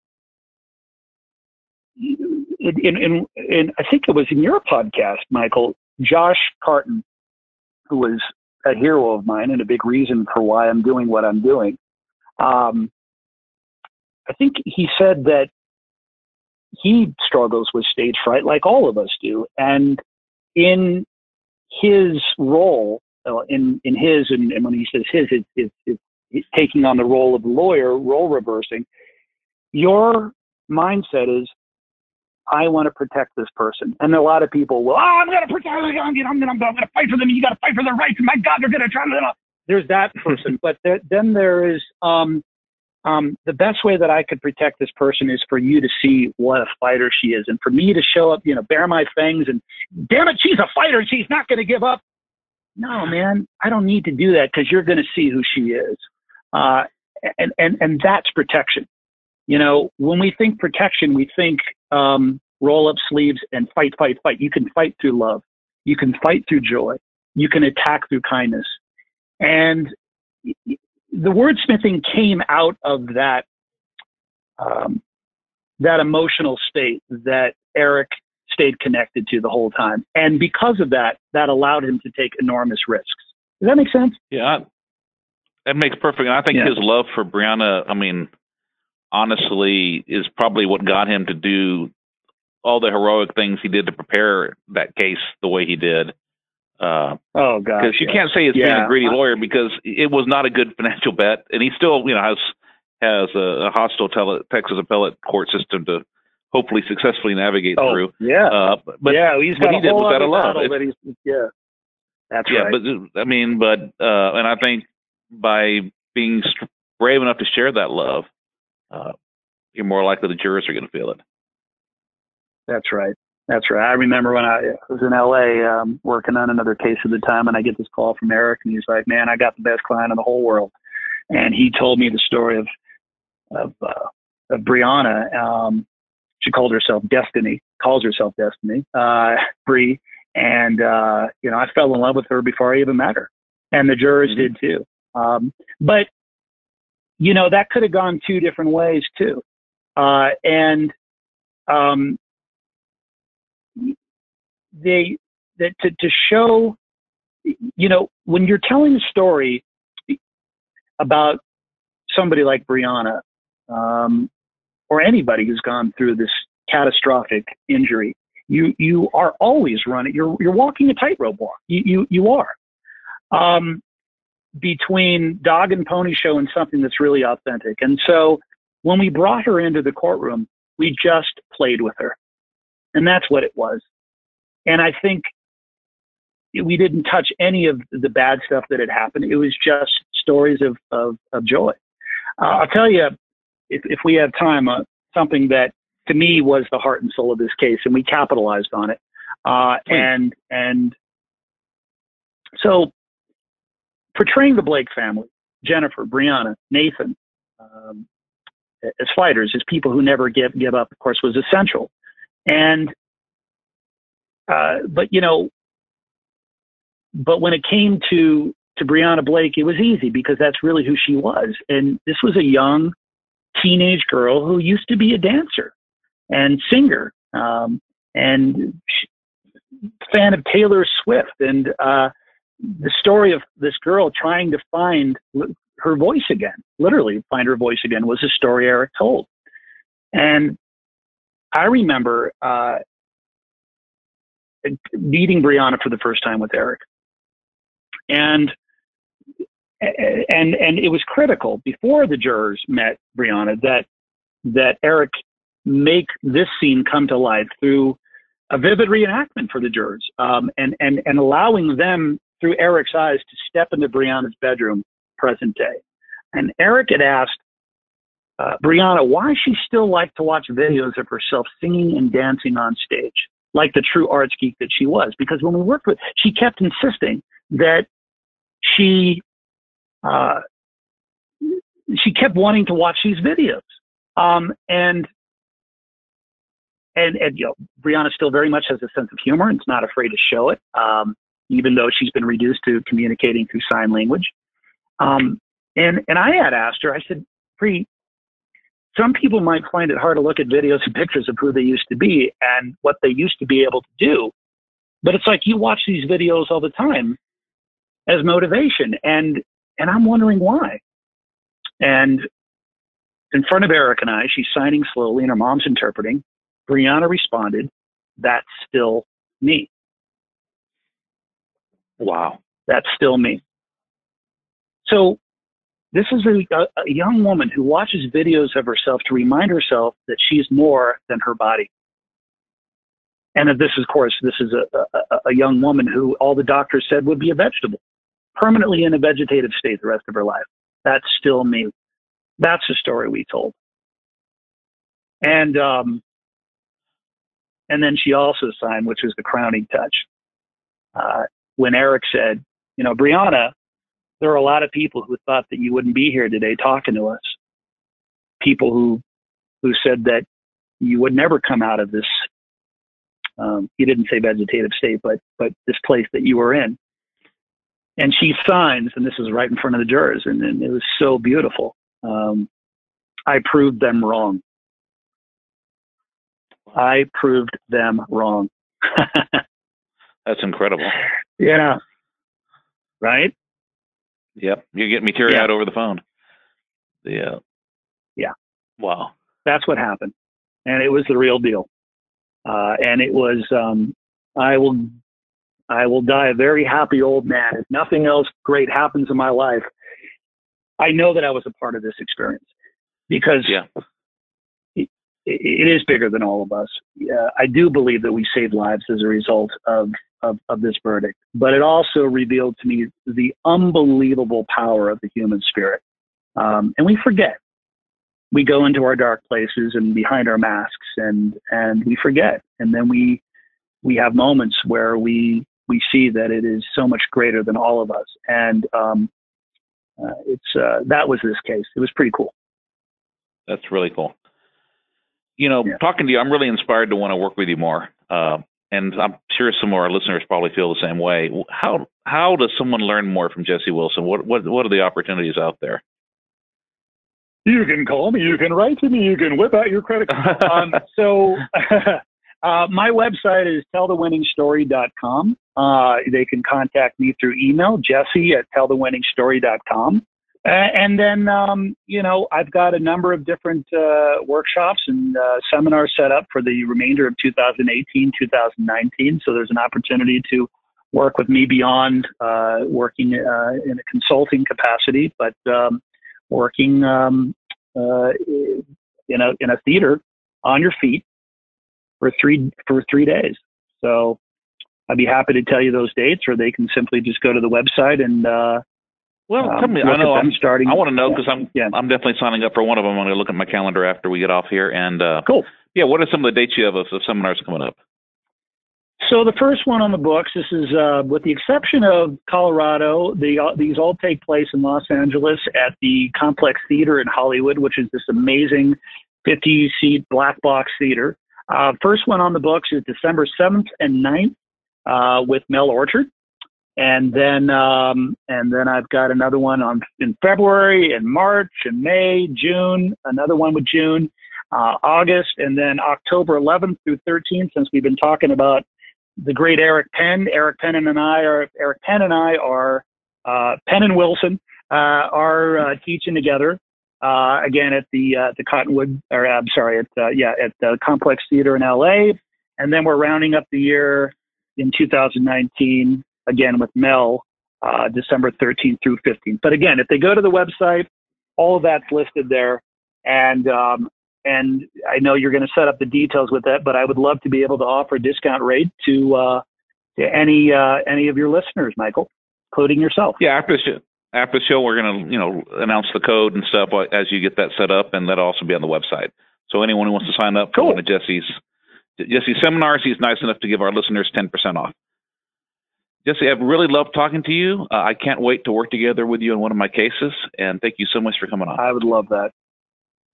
in, in, in, I think it was in your podcast, Michael, Josh Karton, who was a hero of mine and a big reason for why I'm doing what I'm doing. Um, I think he said that he struggles with stage fright like all of us do. And in his role, uh, in, in his, and, and, when he says his, it's, it's, it's taking on the role of lawyer, role reversing, your mindset is I want to protect this person. And a lot of people will, oh, I'm going to protect them. I'm going to, I'm going to fight for them. You got to fight for their rights. And my God, they're going to try to. There's that person. but there, then there is um, um, the best way that I could protect this person is for you to see what a fighter she is, and for me to show up, you know, bare my fangs and damn it, she's a fighter. She's not going to give up. No, man, I don't need to do that because you're going to see who she is, uh, and and and that's protection. You know, when we think protection, we think um, roll up sleeves and fight, fight, fight. You can fight through love. You can fight through joy. You can attack through kindness. And the wordsmithing came out of that um, that emotional state that Eric stayed connected to the whole time, and because of that, that allowed him to take enormous risks. Does that make sense? Yeah, that makes perfect. And I think yeah. his love for Brianna, I mean, honestly, is probably what got him to do all the heroic things he did to prepare that case the way he did. Uh, oh God! Because you can't say it's yeah. being a greedy lawyer because it was not a good financial bet, and he still, you know, has has a, a hostile tele- Texas appellate court system to hopefully successfully navigate oh, through. Yeah, uh, but yeah, he's got he did was out of love. Yeah, that's yeah, right. but I mean, but uh, and I think by being brave enough to share that love, uh, you're more likely the jurors are going to feel it. That's right. That's right. I remember when I was in LA um, working on another case at the time, and I get this call from Eric, and he's like, "Man, I got the best client in the whole world," and he told me the story of of, uh, of Brianna. Um, she called herself Destiny, calls herself Destiny, uh, Bree, and uh, you know, I fell in love with her before I even met her, and the jurors mm-hmm. did too. Um, but you know, that could have gone two different ways too, uh, and um, they that to, to show you know when you're telling a story about somebody like Brianna um, or anybody who's gone through this catastrophic injury, you you are always running. You're you're walking a tightrope walk. You you you are um, between dog and pony show and something that's really authentic. And so when we brought her into the courtroom, we just played with her, and that's what it was. And I think we didn't touch any of the bad stuff that had happened. It was just stories of, of, of joy. Uh, I'll tell you, if, if we have time, uh, something that to me was the heart and soul of this case, and we capitalized on it. Uh, and and so portraying the Blake family, Jennifer, Brianna, Nathan, um, as fighters, as people who never give give up, of course, was essential. And uh, but you know, but when it came to to Brianna Blake, it was easy because that's really who she was. And this was a young teenage girl who used to be a dancer and singer, um, and she, fan of Taylor Swift. And uh, the story of this girl trying to find her voice again, literally find her voice again, was a story Eric told. And I remember uh, meeting Brianna for the first time with Eric. And and and it was critical before the jurors met Brianna that that Eric make this scene come to life through a vivid reenactment for the jurors, um, and and and allowing them through Eric's eyes to step into Brianna's bedroom, present day. And Eric had asked uh, Brianna why she still liked to watch videos of herself singing and dancing on stage like the true arts geek that she was. Because when we worked with, she kept insisting that she uh, she kept wanting to watch these videos. Um, and and and you know, Brianna still very much has a sense of humor and is not afraid to show it, um, even though she's been reduced to communicating through sign language. Um, and and I had asked her, I said, Bree, some people might find it hard to look at videos and pictures of who they used to be and what they used to be able to do. But it's like you watch these videos all the time as motivation and and I'm wondering why. And in front of Eric and I, she's signing slowly and her mom's interpreting. Brianna responded, That's still me. Wow. That's still me. So this is a, a, young woman who watches videos of herself to remind herself that she's more than her body. And that this, of course, this is a, a, a young woman who all the doctors said would be a vegetable, permanently in a vegetative state the rest of her life. That's still me. That's the story we told. And um, and then she also signed, which was the crowning touch. Uh, when Eric said, you know, Brianna, there are a lot of people who thought that you wouldn't be here today talking to us. People who who said that you would never come out of this. Um, he didn't say vegetative state, but but this place that you were in. And she signs, and this is right in front of the jurors, and, and it was so beautiful. Um, I proved them wrong. I proved them wrong. That's incredible. Yeah. Right? Yep. You're getting me teary eyed over the phone. Yeah. Yeah. Wow. That's what happened. And it was the real deal. Uh, and it was, um, I will, I will die a very happy old man. If nothing else great happens in my life, I know that I was a part of this experience because yeah. it, it is bigger than all of us. Uh, I do believe that we saved lives as a result of, of, of this verdict, but it also revealed to me the unbelievable power of the human spirit. Um, and we forget. We go into our dark places and behind our masks, and and we forget. And then we we have moments where we we see that it is so much greater than all of us. And um, uh, it's uh, that was this case. It was pretty cool. That's really cool. You know, Yeah. talking to you, I'm really inspired to want to work with you more. Uh, and I'm sure some of our listeners probably feel the same way. How how does someone learn more from Jesse Wilson? What what what are the opportunities out there? You can call me. You can write to me. You can whip out your credit card. um, so, uh, my website is tellthewinningstory.com. Uh, they can contact me through email, jesse at tellthewinningstory.com. Uh, and then, um, you know, I've got a number of different uh, workshops and uh, seminars set up for the remainder of 2018, 2019. So there's an opportunity to work with me beyond uh, working uh, in a consulting capacity, but um, working um, uh, in a in a theater on your feet for three for three days. So I'd be happy to tell you those dates, or they can simply just go to the website and. Well, um, tell me. I know I'm starting. I want to know yeah, because I'm yeah. I'm definitely signing up for one of them. I'm going to look at my calendar after we get off here. And uh, Cool. yeah, what are some of the dates you have of, of seminars coming up? So the first one on the books, this is uh, with the exception of Colorado, the, uh, these all take place in Los Angeles at the Complex Theater in Hollywood, which is this amazing 50 seat black box theater. Uh, first one on the books is December 7th and 9th uh, with Mel Orchard. And then, um, and then I've got another one on in February and March and May, June, another one with June, uh, August, and then October 11th through 13th. Since we've been talking about the great Eric Penn. Eric Penn and I are Eric Penn and I are uh, Penn and Wilson uh, are uh, teaching together uh, again at the uh, the Cottonwood or I'm sorry at yeah at the Complex Theater in L.A. And then we're rounding up the year in 2019 again with Mel uh, December 13th through 15th. But again, if they go to the website, all of that's listed there. And um, and I know you're going to set up the details with that, but I would love to be able to offer a discount rate to uh, to any uh, any of your listeners, Michael, including yourself. Yeah, after the show, after the show, we're going to you know announce the code and stuff as you get that set up, and that'll also be on the website. So anyone who wants to sign up for Cool. one of Jesse's Jesse's seminars, he's nice enough to give our listeners ten percent off. Jesse, I've really loved talking to you. Uh, I can't wait to work together with you in one of my cases, and thank you so much for coming on. I would love that.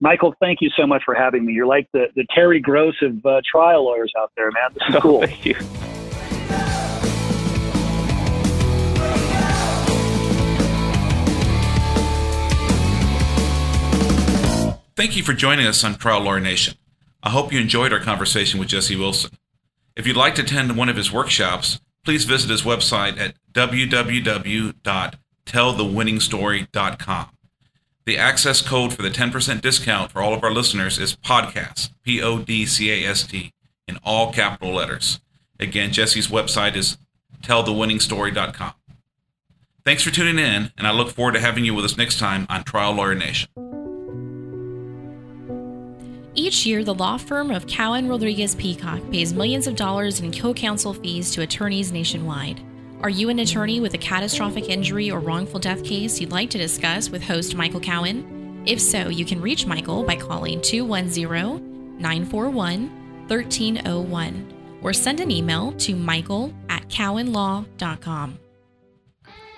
Michael, thank you so much for having me. You're like the, the Terry Gross of uh, trial lawyers out there, man. This is cool. thank you. Thank you for joining us on Trial Lawyer Nation. I hope you enjoyed our conversation with Jesse Wilson. If you'd like to attend one of his workshops, please visit his website at www.tellthewinningstory.com. The access code for the 10% discount for all of our listeners is podcast, P O D C A S T, in all capital letters. Again, Jesse's website is tellthewinningstory.com. Thanks for tuning in, and I look forward to having you with us next time on Trial Lawyer Nation. Each year, the law firm of Cowen Rodriguez Peacock pays millions of dollars in co counsel fees to attorneys nationwide. Are you an attorney with a catastrophic injury or wrongful death case you'd like to discuss with host Michael Cowen? If so, you can reach Michael by calling 210 941 1301 or send an email to michael at cowenlaw.com.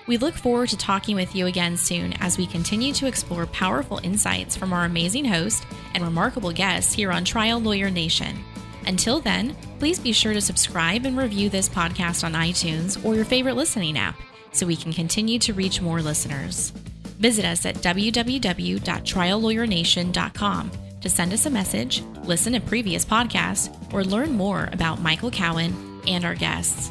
We look forward to talking with you again soon as we continue to explore powerful insights from our amazing host and remarkable guests here on Trial Lawyer Nation. Until then, please be sure to subscribe and review this podcast on iTunes or your favorite listening app so we can continue to reach more listeners. Visit us at www.triallawyernation.com to send us a message, listen to previous podcasts, or learn more about Michael Cowen and our guests.